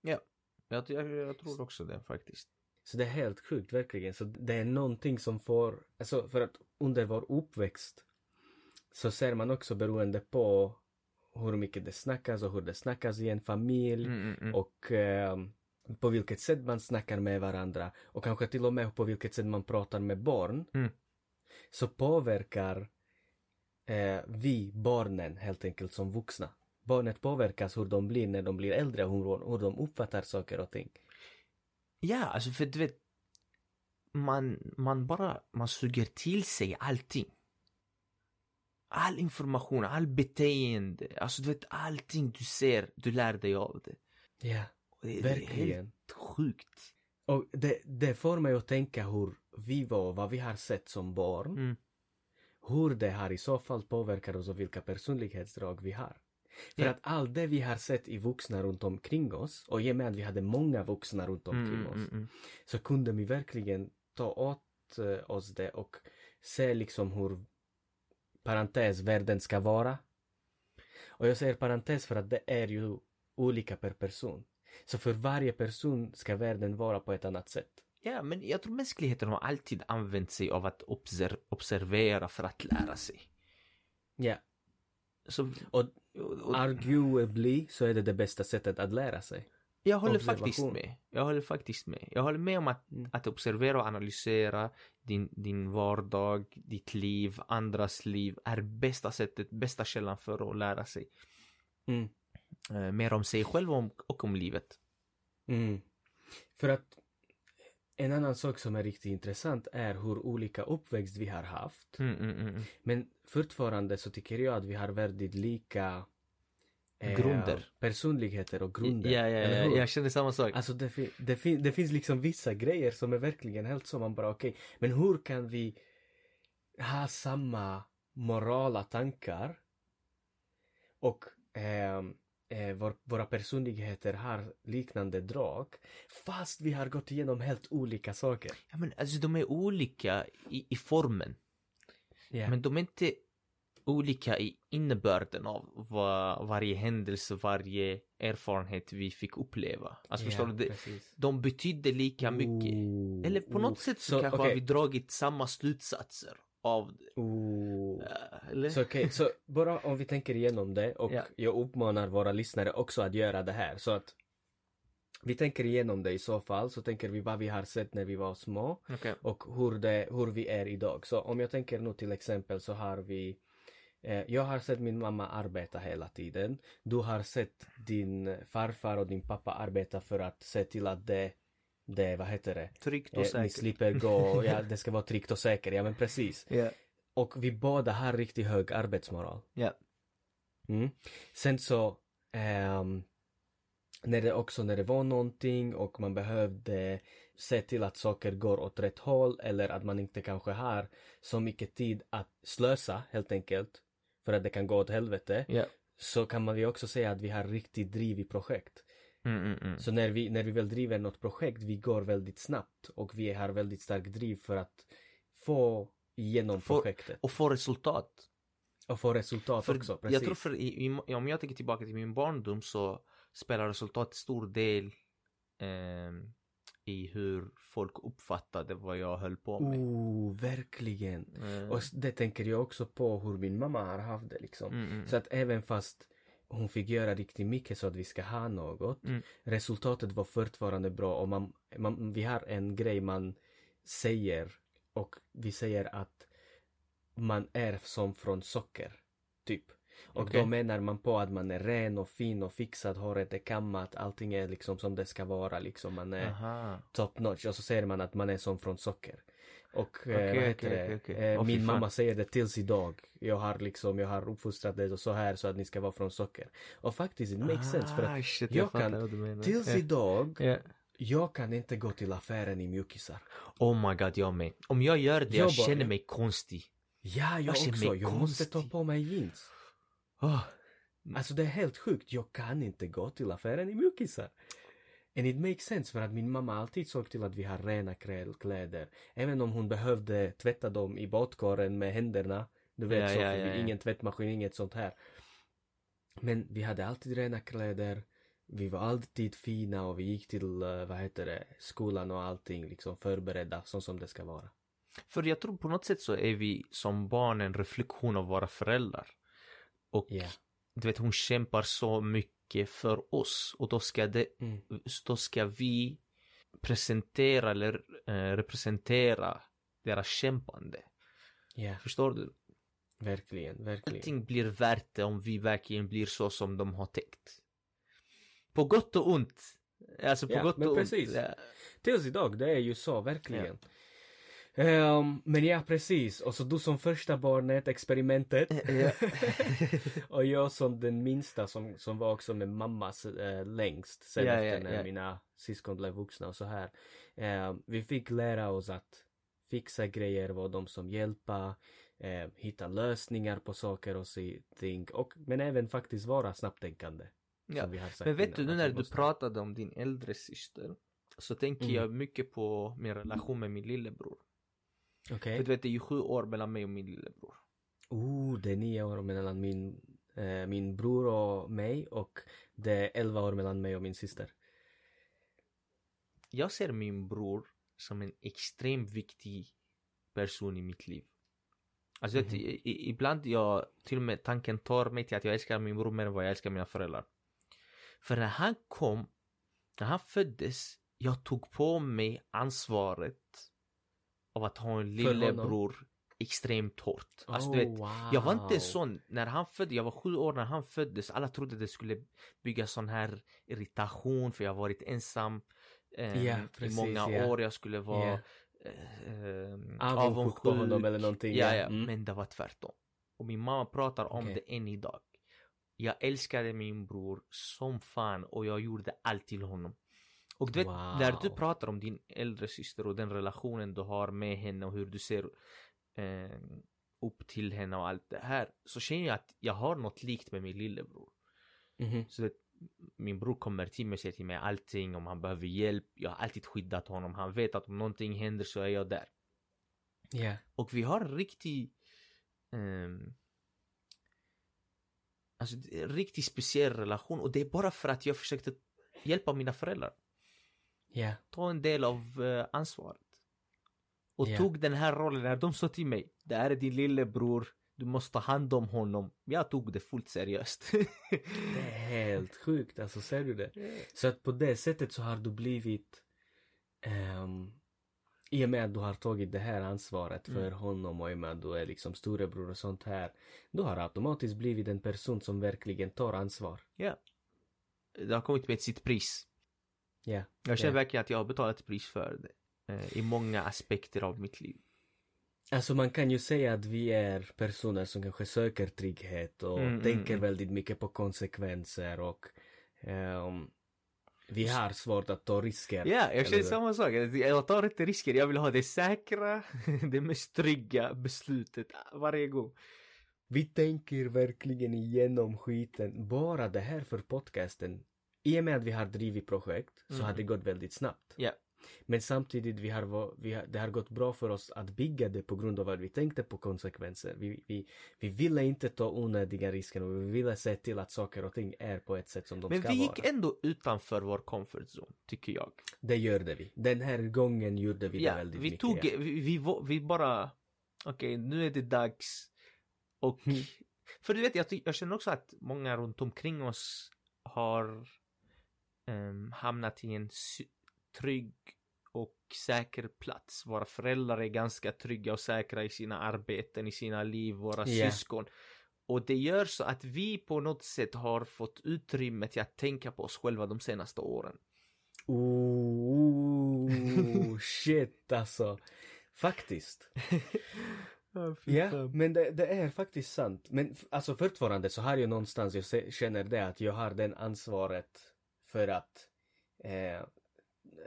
Jag, jag, jag tror också det faktiskt. Så det är helt sjukt verkligen. Så det är någonting som får, alltså för att under vår uppväxt så ser man också beroende på hur mycket det snackas och hur det snackas i en familj Mm, mm, mm. och ehm, på vilket sätt man snackar med varandra och kanske till och med på vilket sätt man pratar med barn. Mm. Så påverkar eh, vi barnen helt enkelt som vuxna. Barnet påverkas hur de blir när de blir äldre hur, hur de uppfattar saker och ting. Ja, alltså för du vet, man, man bara, man suger till sig allting. All information, all beteende, alltså du vet allting du ser, du lär dig av det. Ja, det, det är verkligen. helt sjukt. Och det, det får mig att tänka hur vi var, vad vi har sett som barn. Mm. Hur det har i så fall påverkat oss och vilka personlighetsdrag vi har. För Ja. att allt det vi har sett i vuxna runt omkring oss och i och med att vi hade många vuxna runt omkring Mm, oss mm, mm. så kunde vi verkligen ta åt eh, oss det och se liksom hur parentes världen ska vara. Och jag säger parentes för att det är ju olika per person. Så för varje person ska världen vara på ett annat sätt. Ja, men jag tror mänskligheten har alltid använt sig av att obser- observera för att lära sig. Ja, Så, och och, arguably så är det det bästa sättet att lära sig. jag håller faktiskt med. Jag håller faktiskt med. Jag håller med om att, Mm. att observera och analysera din, din vardag, ditt liv, andras liv är bästa sättet, bästa källan för att lära sig Mm. eh, mer om sig själv och om, och om livet. Mm. För att en annan sak som är riktigt intressant är hur olika uppväxt vi har haft. Mm, mm, mm. mm. Men fortfarande så tycker jag att vi har väldigt lika eh, Grunder. personligheter och grunder. Ja, ja, ja, hur? jag känner samma sak. Alltså det, fin- det, fin- det finns liksom vissa grejer som är verkligen helt så man bara okej, men hur kan vi ha samma morala tankar och ehm, eh, vår, våra personligheter har liknande drag fast vi har gått igenom helt olika saker. Ja, men alltså de är olika i, i formen. Ja. Men de är inte olika i innebörden av vad, varje händelse, varje erfarenhet vi fick uppleva. Alltså förstår du? Precis. de betydde lika mycket. Ooh, Eller på ooh. något sätt så, Så, kanske okej. har vi dragit samma slutsatser av det. Ooh. Eh, Eller? Så okej, så bara om vi tänker igenom det och Ja. jag uppmanar våra lyssnare också att göra det här så att Vi tänker igenom det i så fall, så tänker vi vad vi har sett när vi var små Okej. och hur, det, hur vi är idag. Så om jag tänker nu till exempel så har vi eh, jag har sett min mamma arbeta hela tiden. Du har sett din farfar och din pappa arbeta för att se till att det, det vad heter det, Tryggt och eh, ni säkert. slipper gå, ja det ska vara tryggt och säkert, ja men precis. Ja. Och vi båda har riktigt hög arbetsmoral. Ja. Mm. Sen så ehm, när det också när det var någonting och man behövde se till att saker går åt rätt håll eller att man inte kanske har så mycket tid att slösa helt enkelt för att det kan gå åt helvete Ja. så kan man ju också säga att vi har riktigt driv i projekt. Mm, mm, mm. Så när vi, när vi väl driver något projekt, vi går väldigt snabbt och vi har väldigt stark driv för att få igenom Få- projektet Och få resultat. och få resultat För också. Precis. jag tror för i, i, om jag tänker tillbaka till min barndom så spelar resultat stor del ehm, i hur folk uppfattade vad jag höll på med. Oh, verkligen. Eh, Och det tänker jag också på hur min mamma har haft det liksom. mm, mm. Så att även fast hon fick göra riktigt mycket så att vi ska ha något. Mm. Resultatet var fortfarande bra och man, man, vi har en grej man säger och vi säger att man är som från socker. Typ. Och Okej. då menar man på att man är ren och fin och fixad, håret är kammat, allting är liksom som det ska vara liksom. Man är Aha. top notch och så säger man att man är som från socker. Och Okej, eh, vad heter okej, det? okej. Eh, fy min mamma säger det tills idag. Jag har liksom, jag har uppfostrat det så här så att ni ska vara från socker. Och faktiskt it makes sense för att Ah, shit, jag jag kan- tills Ja. idag, Ja. jag kan inte gå till affären i mjukisar. Oh my god, jag med. Om jag gör det, jag, Jag bara- känner mig konstig. Ja, jag, Jag också. Jag måste ta på mig jeans. Oh. Alltså det är helt sjukt. Jag kan inte gå till affären i mjukisar. And it makes sense för att min mamma alltid såg till att vi har rena kläd- kläder. Även om hon behövde tvätta dem i badkaren med händerna. Du vet Ja, så, ja, för ja, ingen tvättmaskin, inget sånt här. Men vi hade alltid rena kläder. Vi var alltid fina och vi gick till, eh, vad heter det, skolan och allting liksom förberedda så som det ska vara. För jag tror på något sätt så är vi som barn en reflektion av våra föräldrar. Och Ja. Du vet, hon kämpar så mycket för oss. Och då ska, det, Mm. då ska vi presentera eller eh, representera deras kämpande. Ja, Förstår du? verkligen, verkligen. Allting blir värt det om vi verkligen blir så som de har tänkt. På gott och ont. Alltså på Ja, gott men och precis. ont. Ja. Tills idag, det är ju så, verkligen. Ehm, men ja, precis. Och så du som första barnet, experimentet. Ja. och jag som den minsta som, som var också med mammas eh, längst sen Ja, efter när ja. mina syskon blev vuxna och så här. Ehm, vi fick lära oss att fixa grejer, vara de som hjälpa, eh, hitta lösningar på saker och ting. Och, men även faktiskt vara snapptänkande. Ja, som vi har sagt Men vet innan, du, nu när du måste- pratade om din äldre syster så tänker Mm. jag mycket på min relation med min lillebror. Okej. För du vet, det är ju sju år mellan mig och min lillebror. Oh, det är nio år mellan min, eh, min bror och mig och det är elva år mellan mig och min syster. Jag ser min bror som en extremt viktig person i mitt liv. Alltså vet, Mhm. i, i, ibland jag, till och med tanken tar mig till att jag älskar min bror mer än vad jag älskar mina föräldrar. För när han kom, när han föddes, jag tog på mig ansvaret av att ha en lillebror extremt hårt. Alltså du vet, oh, wow. Jag var inte sån när han föddes, jag var sju år när han föddes. Alla trodde det skulle bygga sån här irritation för jag har varit ensam eh, i precis, många ja. år. Jag skulle vara Ja. eh, Avundsjuk på honom eller någonting. Ja, ja, Mm. men det var tvärtom. Och min mamma pratar om Okej. det än idag. Jag älskade min bror som fan och jag gjorde allt till honom. Och du vet, när du Wow. pratar om din äldre syster och den relationen du har med henne och hur du ser eh, upp till henne och allt det här. Så känner jag att jag har något likt med min lillebror. Mhm. Så att min bror kommer till mig och säger till mig allting om han behöver hjälp. Jag har alltid skyddat honom. Han vet att om någonting händer så är jag där. Ja. Och vi har en riktig ehm, Alltså det en riktigt speciell relation och det är bara för att jag försökte hjälpa mina föräldrar. Ja. Ta en del av eh, ansvaret. Och Ja. tog den här rollen när de sa till mig. Det här är din lillebror. Du måste ta hand om honom. Jag tog det fullt seriöst. Det är helt sjukt, alltså ser du det? Så att på det sättet så har du blivit ehm, i och med att du har tagit det här ansvaret för Mm. honom och i och med att du är liksom storebror och sånt här. Du har automatiskt blivit en person som verkligen tar ansvar. ja. Det har kommit med sitt pris. Ja. Jag känner Ja. verkligen att jag har betalat ett pris för det. Eh, I många aspekter av mitt liv. Alltså man kan ju säga att vi är personer som kanske söker trygghet och Mm, tänker mm. väldigt mycket på konsekvenser och ehm, vi har svårt att ta risker. Ja, jag känner samma sak. Jag tar inte risker. Jag vill ha det säkra, det mest trygga beslutet varje gång. Vi tänker verkligen igenom skiten. Bara det här för podcasten. I och med att vi har drivit projekt så Mm. har det gått väldigt snabbt. Ja. Men samtidigt vi har, vi har, det har gått bra för oss att bygga det på grund av att vi tänkte på konsekvenser. Vi, vi, vi ville inte ta onödiga risker och vi ville se till att saker och ting är på ett sätt som de Men ska vi gick vara. ändå utanför vår comfort zone, tycker jag. Det gjorde vi. Den här gången gjorde vi det Ja, väldigt vi mycket. tog, ja. vi, vi, vi bara, okej, nu är det dags. Och, Mm. för du vet, jag, jag känner också att många runt omkring oss har ehm, hamnat i en trygg och säker plats. Våra föräldrar är ganska trygga och säkra i sina arbeten, i sina liv, våra Ja. syskon. Och det gör så att vi på något sätt har fått utrymme till att tänka på oss själva de senaste åren. Oh, shit alltså. Faktiskt. Ja, men det, det är faktiskt sant. Men alltså fortfarande så har jag någonstans, jag känner det att jag har den ansvaret för att, eh,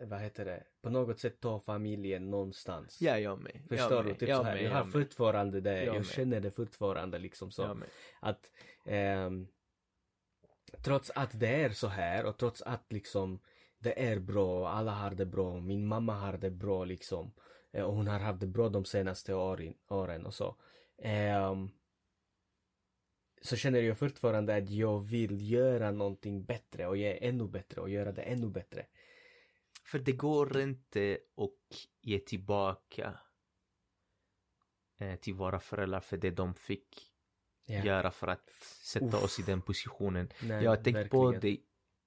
vad heter det, på något sätt ta familjen någonstans. Ja, jag med. Förstår jag du? med. Typ jag så här. med, jag har jag fortfarande det, Jag jag, känner det fortfarande liksom så. Att ehm, trots att det är så här och trots att liksom det är bra, alla har det bra, min mamma har det bra liksom. eh, Och hon har haft det bra de senaste åren, åren och så. Ehm, så känner jag fortfarande att jag vill göra någonting bättre och ge ännu bättre och göra det ännu bättre. För det går inte att ge tillbaka eh, till våra föräldrar för det de fick Ja. göra för att sätta Uff. oss i den positionen. Nej, jag har tänkt på verkligen. det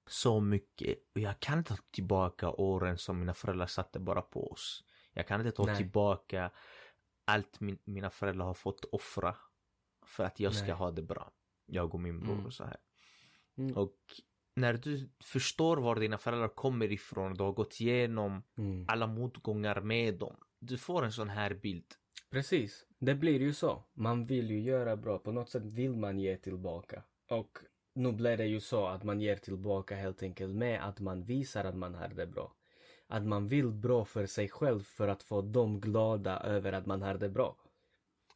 så mycket och jag kan inte ta tillbaka åren som mina föräldrar satte bara på oss. Jag kan inte ta Nej. tillbaka allt min, mina föräldrar har fått offra för att jag ska Nej. ha det bra. Jag och min bror Mm. och så här. Mm. Och när du förstår var dina föräldrar kommer ifrån, du har gått igenom Mm. alla motgångar med dem. Du får en sån här bild. Precis, det blir ju så. Man vill ju göra bra, på något sätt vill man ge tillbaka. Och nu blir det ju så att man ger tillbaka helt enkelt med att man visar att man har det bra. Att man vill bra för sig själv för att få dem glada över att man har det bra.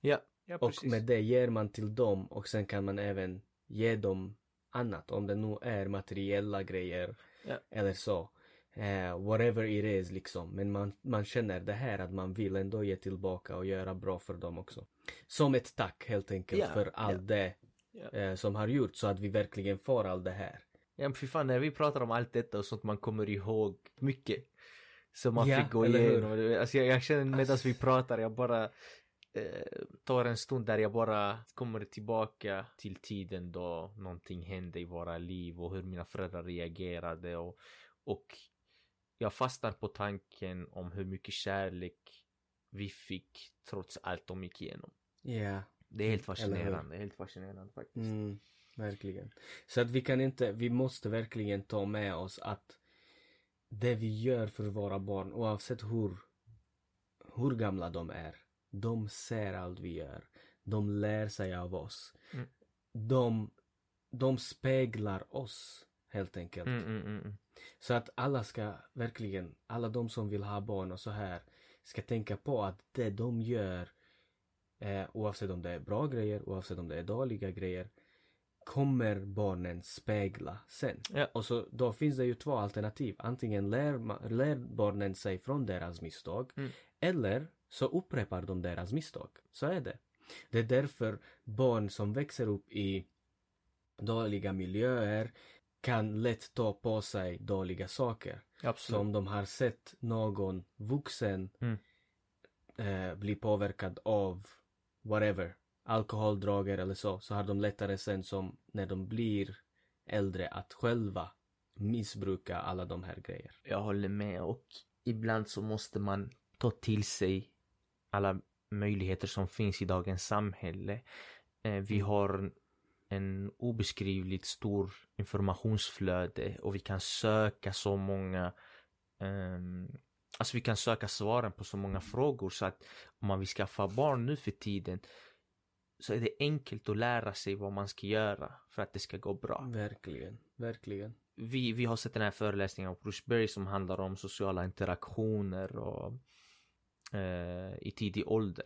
Ja, ja Och med det ger man till dem och sen kan man även ge dem annat. Om det nu är materiella grejer Ja. eller så. Eh, whatever it is liksom. Men man, man känner det här att man vill ändå ge tillbaka och göra bra för dem också. Som ett tack helt enkelt Ja, för allt ja. det eh, som har gjort så att vi verkligen får allt det här. Ja men fy fan, när vi pratar om allt detta och sånt man kommer ihåg mycket. Som man Ja, fick gå igenom. Alltså jag, jag känner medan vi pratar, jag bara eh, tar en stund där jag bara kommer tillbaka till tiden då någonting hände i våra liv och hur mina föräldrar reagerade och, och jag fastnar på tanken om hur mycket kärlek vi fick trots allt de gick igenom. Ja, Det är helt fascinerande, helt fascinerande faktiskt. mm, verkligen. Så att vi kan inte, vi måste verkligen ta med oss att det vi gör för våra barn oavsett hur, hur gamla de är. De ser allt vi gör. De lär sig av oss. Mm. De, de speglar oss helt enkelt. Mm, mm, mm, mm. Så att alla ska verkligen, alla de som vill ha barn och så här ska tänka på att det de gör eh, oavsett om det är bra grejer, oavsett om det är dåliga grejer kommer barnen spegla sen. Ja. Och så då finns det ju två alternativ. Antingen lär, lär barnen sig från deras misstag Mm. eller så upprepar de deras misstag. Så är det. Det är därför barn som växer upp i dåliga miljöer kan lätt ta på sig dåliga saker. Så Absolut. om de har sett någon vuxen Mm. eh, bli påverkad av whatever alkohol, droger eller så, så har de lättare sen som när de blir äldre att själva missbruka alla de här grejer. Jag håller med och ibland så måste man ta till sig alla möjligheter som finns i dagens samhälle. Eh, vi Mm. har en obeskrivligt stor informationsflöde och vi kan söka så många ehm, Alltså vi kan söka svaren på så många frågor så att om man vill skaffa barn nu för tiden så är det enkelt att lära sig vad man ska göra för att det ska gå bra. Verkligen, verkligen. Vi, vi har sett den här föreläsningen av Bruce Berry som handlar om sociala interaktioner och i tidig ålder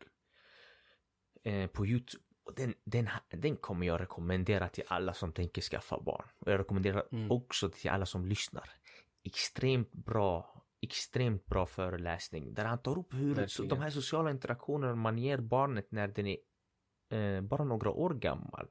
eh, på Youtube. Och den, den, den kommer jag rekommendera till alla som tänker skaffa barn. Och jag rekommenderar Mm. också till alla som lyssnar. Extremt bra, extremt bra föreläsning där han tar upp hur Verkligen. de här sociala interaktionerna man ger barnet när den är eh, bara några år gammal.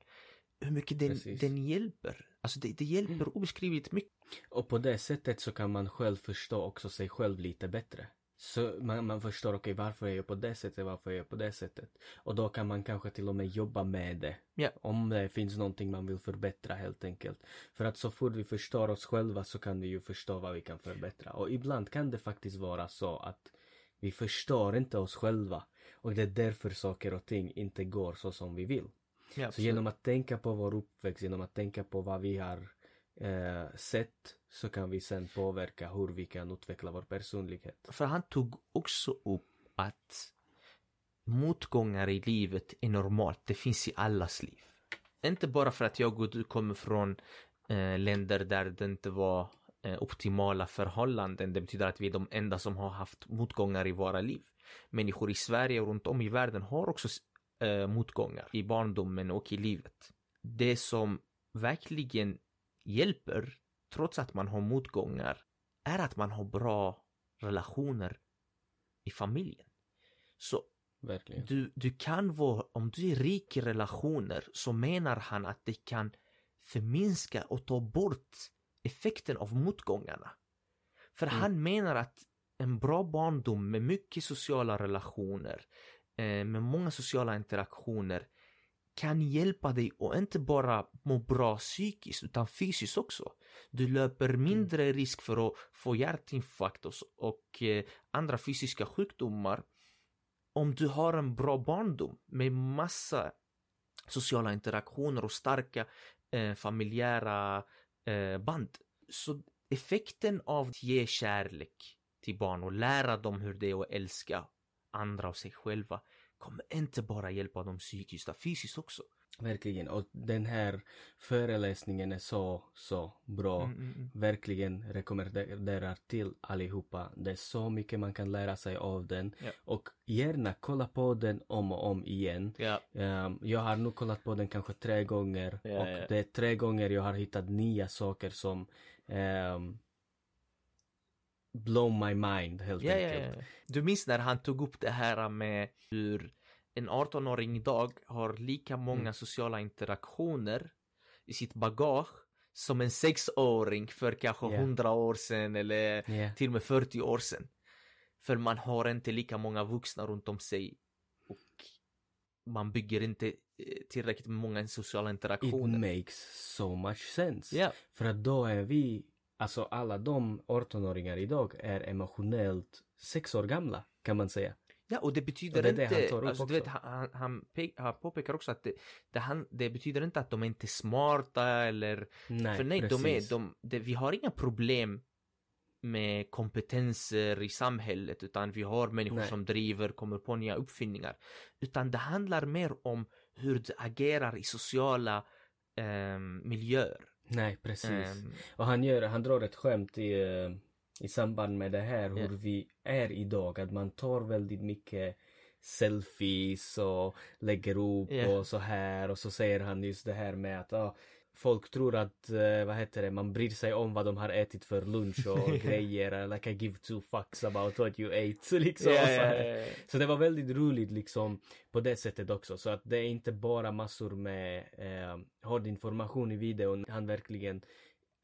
Hur mycket den, Precis. den hjälper. Alltså det, det hjälper Mm. obeskrivligt mycket. Och på det sättet så kan man själv förstå också sig själv lite bättre. Så man, man förstår, okej varför är jag på det sättet, varför är jag på det sättet. Och då kan man kanske till och med jobba med det. Ja. Om det finns någonting man vill förbättra helt enkelt. För att så fort vi förstår oss själva så kan vi ju förstå vad vi kan förbättra. Och ibland kan det faktiskt vara så att vi förstår inte oss själva. Och det är därför saker och ting inte går så som vi vill. Ja, Så genom att tänka på vår uppväxt, genom att tänka på vad vi har eh, sett så kan vi sen påverka hur vi kan utveckla vår personlighet. För han tog också upp att motgångar i livet är normalt. Det finns i allas liv. Inte bara för att jag och du kommer från eh, länder där det inte var eh, optimala förhållanden. Det betyder att vi är de enda som har haft motgångar i våra liv. Människor i Sverige och runt om i världen har också eh, motgångar i barndomen och i livet. Det som verkligen hjälper, trots att man har motgångar, är att man har bra relationer i familjen. Så Verkligen. du, du kan vara, om du är rik i relationer så menar han att det kan förminska och ta bort effekten av motgångarna. För Mm. han menar att en bra barndom med mycket sociala relationer, eh, med många sociala interaktioner kan hjälpa dig att inte bara må bra psykiskt utan fysiskt också. Du löper mindre risk för att få hjärtinfarkt och eh, andra fysiska sjukdomar om du har en bra barndom med massa sociala interaktioner och starka eh, familjära eh, band. Så effekten av att ge kärlek till barn och lära dem hur det är att älska andra och sig själva kommer inte bara hjälpa dem psykiskt, utan fysiskt också. Verkligen. Och den här föreläsningen är så, så bra. Mm, mm, mm. Verkligen rekommenderar till allihopa. Det är så mycket man kan lära sig av den. Ja. Och gärna kolla på den om och om igen. Ja, Ehm, jag har nu kollat på den kanske tre gånger Ja, och det är tre gånger jag har hittat nya saker som um, blow my mind helt enkelt. Du minns när han tog upp det här med hur en 18-åring idag har lika många Mm. sociala interaktioner i sitt bagage som en sexåring för kanske Ja. 100 år sedan eller Ja, till och med 40 år sedan. För man har inte lika många vuxna runt om sig och man bygger inte eh, tillräckligt många sociala it interaktioner. makes so much sense. Ja, För att då är vi, alltså alla de 18-åringar idag är emotionellt sex år gamla kan man säga. Ja, och det betyder Och det är det inte, han alltså, du vet, också. han, han, han, pe- han påpekar också att det, det, han, det betyder inte att de är inte smarta eller Nej, För nej, precis. de är, de, det, vi har inga problem med kompetenser i samhället utan vi har människor Nej. som driver, kommer på nya uppfinningar. Utan det handlar mer om hur du agerar i sociala ehm, miljöer. Nej, precis. Ehm, Och han, gör, han drar ett skämt i, eh, i samband med det här hur Ja. vi är idag. Att man tar väldigt mycket selfies och lägger upp Ja. och så här. Och så säger han just det här med att ah, folk tror att, eh, vad heter det, man bryr sig om vad de har ätit för lunch och grejer. Like I give two fucks about what you ate. Liksom, och så, ja. så det var väldigt roligt liksom på det sättet också. Så att det är inte bara massor med eh, hård information i videon. Han verkligen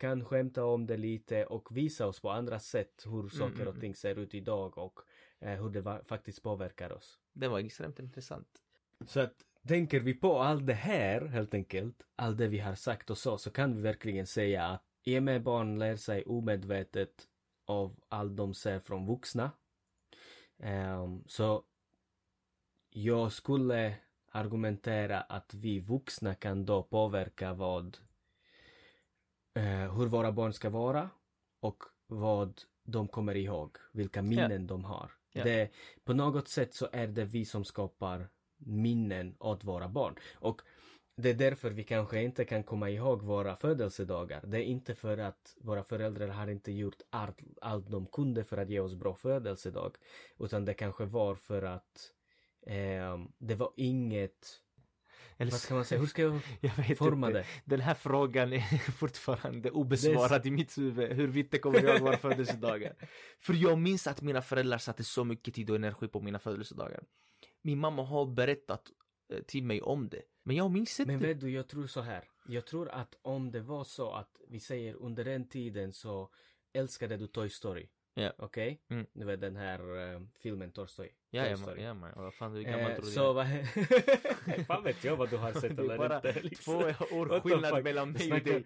kan skämta om det lite och visa oss på andra sätt hur saker mm, och mm. ting ser ut idag och eh, hur det va- faktiskt påverkar oss. Det var extremt intressant. Så att tänker vi på allt det här, helt enkelt, allt det vi har sagt och så, så kan vi verkligen säga att i och med barn lär sig omedvetet av allt de ser från vuxna. Ehm, så jag skulle argumentera att vi vuxna kan då påverka vad eh, hur våra barn ska vara och vad de kommer ihåg, vilka minnen de har. Ja. Det, på något sätt så är det vi som skapar minnen åt våra barn. Och det är därför vi kanske inte kan komma ihåg våra födelsedagar. Det är inte för att våra föräldrar har inte gjort allt, allt de kunde för att ge oss bra födelsedag. Utan det kanske var för att ehm, det var inget, Eller vad ska man säga, hur ska jag Jag forma inte. det? Den här frågan är fortfarande obesvarad i mitt huvud. Hur vitt kommer jag våra födelsedagar? För jag minns att mina föräldrar satte så mycket tid och energi på mina födelsedagar. Min mamma har berättat eh, till mig om det. Men jag minns inte. Men vet du, jag tror så här. Jag tror att om det var så att vi säger under den tiden så älskade du Toy Story. Ja. Okej? Mm. Du vet den här eh, filmen Toy Story. Ja, Toy ja, ja, men vad fan, hur gammal Eh, tror du så jag är? vad... fan vet jag vad du har sett Det är eller bara inte. liksom. två What år skillnad mellan mig och dig.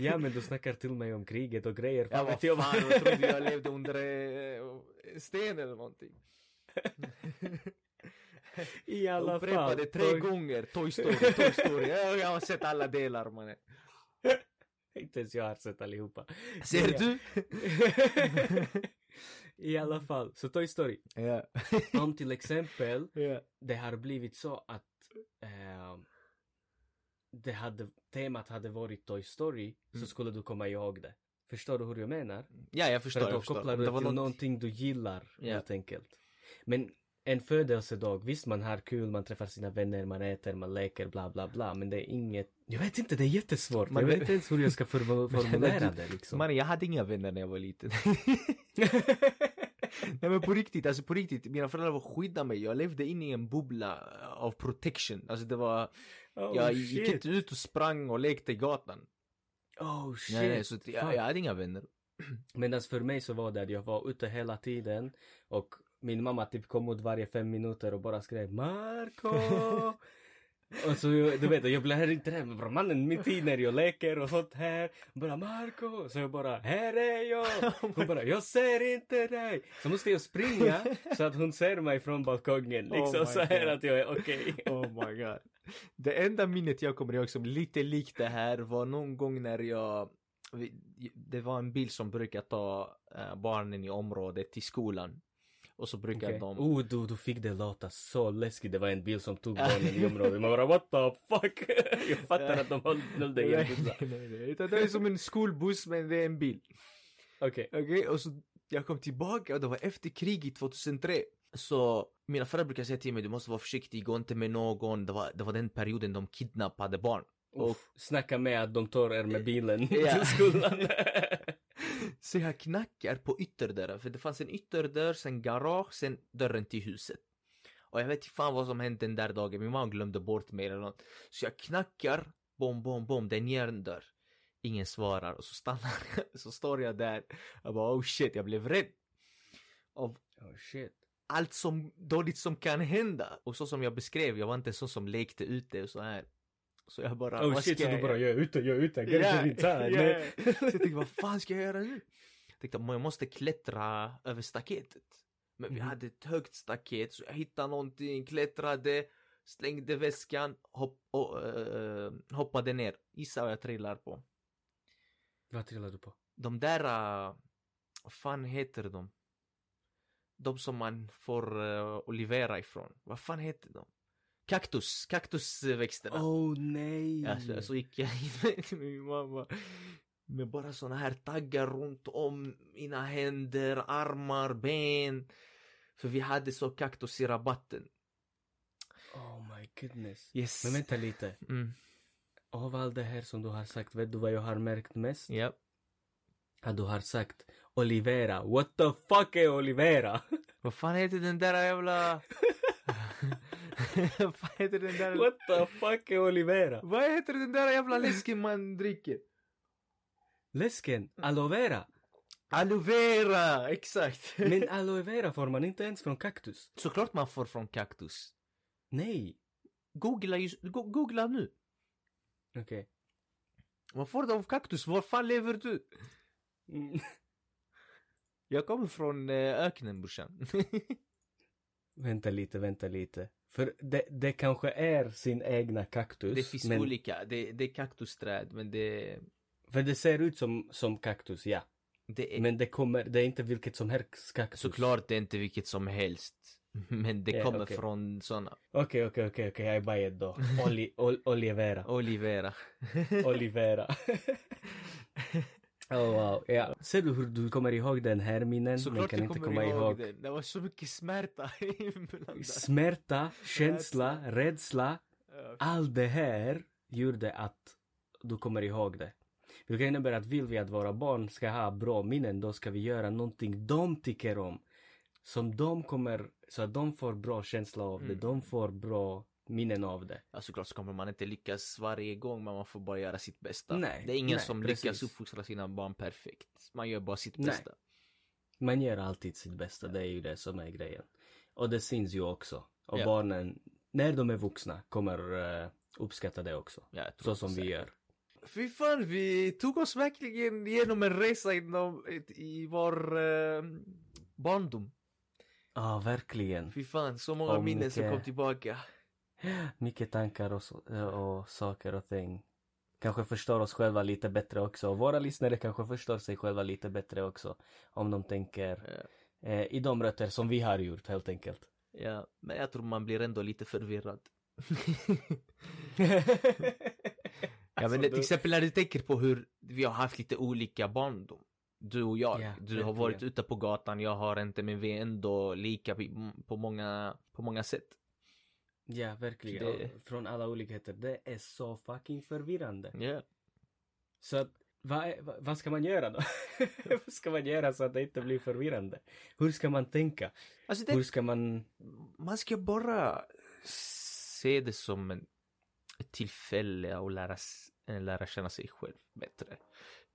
Ja men du snackar till mig om kriget och grejer. Ja, vad jag fan, jag trodde jag levde under en sten eller någonting. I Jag alla fall. upprepade tre gånger Toy Story, Toy Story. Jag, jag har sett alla delar mannen. Inte ens jag har sett allihopa. Ser Ja. du? I alla fall, så Toy Story. Ja. Om till exempel ja. det har blivit så att eh, det hade, temat hade varit Toy Story Mm. så skulle du komma ihåg det. Förstår du hur jag menar? Ja, jag För förstår. att då Jag förstår. kopplar du Det till något... någonting du gillar Ja. helt enkelt. Men en födelsedag, visst man har kul, man träffar sina vänner, man äter, man leker, bla bla bla. Men det är inget, jag vet inte, det är jättesvårt. Man jag vet inte ens hur jag ska Men formulera det liksom. Man, jag hade inga vänner när jag var liten. Nej men på riktigt, alltså på riktigt. Mina föräldrar var skydda mig. Jag levde in i en bubbla av protection. Alltså det var, oh, jag gick shit. inte ut och sprang och lekte i gatan. Oh shit. Nej, nej, så jag, jag hade inga vänner. Medan för mig så var det att jag var ute hela tiden och min mamma typ kom ut varje fem minuter och bara skrev Marco! och så du vet, jag blev inte med bara mannen mitt i när jag leker och sånt här. Bara Marco! Så jag bara här är jag! Hon bara jag ser inte dig! Så måste jag springa så att hon ser mig från balkongen liksom Oh så här God. att jag är okej. Oh my god. Det enda minnet jag kommer ihåg som lite likt det här var någon gång när jag det var en bil som brukar ta eh, barnen i området till skolan. Och så brukar Okej. de... Oh, du, du fick det låta så läskigt. Det var en bil som tog barnen i området. Man bara what the fuck? jag fattar att de höll dig i en bussa. det är som en skolbuss men det är en bil. Okej. Okej, och så jag kom tillbaka och det var efter kriget 2003. Så mina föräldrar brukar säga till mig du måste vara försiktig, gå inte med någon. Det var, det var den perioden de kidnappade barn. Och snacka med att de tar er med bilen Ja. till skolan. Så jag knackar på ytterdörren, för det fanns en ytterdörr, sen garage, sen dörren till huset. Och jag vet inte fan vad som hände den där dagen, min mamma glömde bort mig eller något. Så jag knackar, bom, bom, bom, det är en järndörr. Ingen svarar och så stannar jag, så står jag där. Jag bara oh shit, jag blev rädd. Av oh shit. allt som dåligt som kan hända. Och så som jag beskrev, jag var inte så som lekte ute och så här. Så jag bara, Oh vad shit, ska så du jag bara göra? jag är ute, jag är ute, Ja, kanske inte här. nej. Så jag tänkte, vad fan ska jag göra nu? Jag tänkte, jag måste klättra över staketet. Men vi Mhm. hade ett högt staket, så jag hittade någonting, klättrade, slängde väskan, hopp, och, eh, hoppade ner. Gissa vad jag trillar på. Vad trillar du på? De där, uh, vad fan heter de? De som man får uh, olivera ifrån. Vad fan heter de? Kaktus, kaktusväxterna. Oh nej. Alltså, så gick jag in med min mamma med bara såna här taggar runt om mina händer, armar, ben. För vi hade så kaktus i rabatten. Oh my goodness. Yes. Men vänta lite. Mm. Av allt det här som du har sagt, vet du vad jag har märkt mest? Ja. Att du har sagt Olivera. What the fuck är Olivera? Vad fan heter den där jävla... Vad heter den där... What the fuck är Olivera? Vad heter den där jävla läsken man dricker? Läsken, aloe vera. Aloe vera, exakt. Men aloe vera får man inte ens från kaktus. Såklart man får från kaktus. Nej. Googla, just, go, googla nu. Okej. Vad får du av kaktus? Var fan lever du? Mm. Jag kommer från eh, öknen brorsan. Vänta lite, vänta lite. För det, det kanske är sin egna kaktus. det finns men, olika. Det, det är kaktusträd men det, För det ser ut som, som kaktus, ja. det är Men det kommer, det är inte vilket som helst kaktus. såklart det är inte vilket som helst. Men det Ja, kommer okej. från såna. Okej, okej, okej, okej, jag är ett då. Oli, ol, olivera. Olivera. Olivera. oh wow, ja. Ser du hur du kommer ihåg den här minnen? Såklart kan du inte kommer komma ihåg, ihåg. det. Det var så mycket smärta inblandad. Smärta, känsla, rädsla. Ja, Allt det här gjorde att du kommer ihåg det. Vilket innebär att vill vi att våra barn ska ha bra minnen, då ska vi göra någonting de tycker om. Som de kommer, så att de får bra känsla av det, Mm. de får bra minnen av det. Ja, såklart så kommer man inte lyckas varje gång men man får bara göra sitt bästa. Nej, det är ingen nej, som precis. lyckas uppfostra sina barn perfekt. Man gör bara sitt Nej. bästa. Man gör alltid sitt bästa, det är ju det som är grejen. Och det syns ju också. Och Ja. barnen, när de är vuxna, kommer uh, uppskatta det också. Ja, Så som vi gör. Fy fan, vi tog oss verkligen igenom en resa inom, i vår eh, barndom. Ja, verkligen. Fy fan, så många Och minnen som kom tillbaka. Mycket tankar och, så, och saker och ting. Kanske förstår oss själva lite bättre också. Våra lyssnare kanske förstår sig själva lite bättre också. Om de tänker eh, i de rötter som vi har gjort helt enkelt. Ja, men jag tror man blir ändå lite förvirrad. Ja men till exempel när du tänker på hur vi har haft lite olika barndom. Du och jag. Ja, du har varit ute på gatan, jag har inte men vi är ändå lika på många, på många sätt. Ja, verkligen. Det- Från alla olikheter. Det är så fucking förvirrande. Ja. Så att, vad, vad, ska man göra då? vad ska man göra så att det inte blir förvirrande? Hur ska man tänka? Alltså det, Hur ska man... man ska bara se det som en, tillfälle att lära, eh, lära känna sig själv bättre.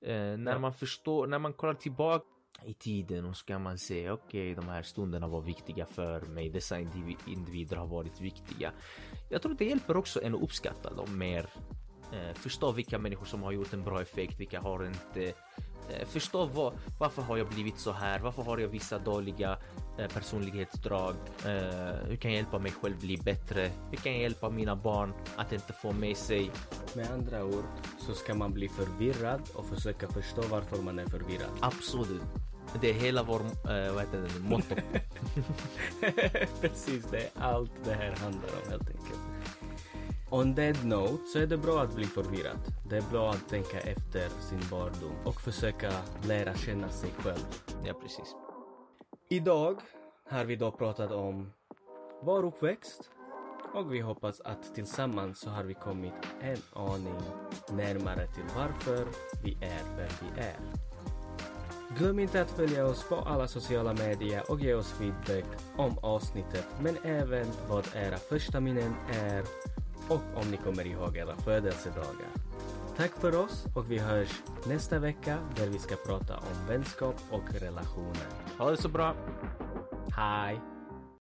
Eh, när Ja. man förstår, när man kollar tillbaka i tiden och ska man se okej de här stunderna var viktiga för mig, dessa indivi- individer har varit viktiga. Jag tror det hjälper också en att uppskatta dem mer. Eh, förstå vilka människor som har gjort en bra effekt, vilka har inte. Eh, förstå vad, varför har jag blivit så här? Varför har jag vissa dåliga eh, personlighetsdrag? Hur kan jag hjälpa mig själv bli bättre? Hur kan jag hjälpa mina barn att inte få med sig? Med andra ord så ska man bli förvirrad och försöka förstå varför man är förvirrad. Absolut. Det är hela vår, eh, vad heter det, motto. Precis, det är allt det här handlar om helt enkelt. On that note så är det bra att bli förvirrad. Det är bra att tänka efter sin barndom och försöka lära känna sig själv. ja, precis. Idag har vi då pratat om vår uppväxt och vi hoppas att tillsammans så har vi kommit en aning närmare till varför vi är där vi är. Glöm inte att följa oss på alla sociala medier och ge oss feedback om avsnittet men även vad era första minnen är och om ni kommer ihåg era födelsedagar. Tack för oss och vi hörs nästa vecka där vi ska prata om vänskap och relationer. Ha det så bra. Hej!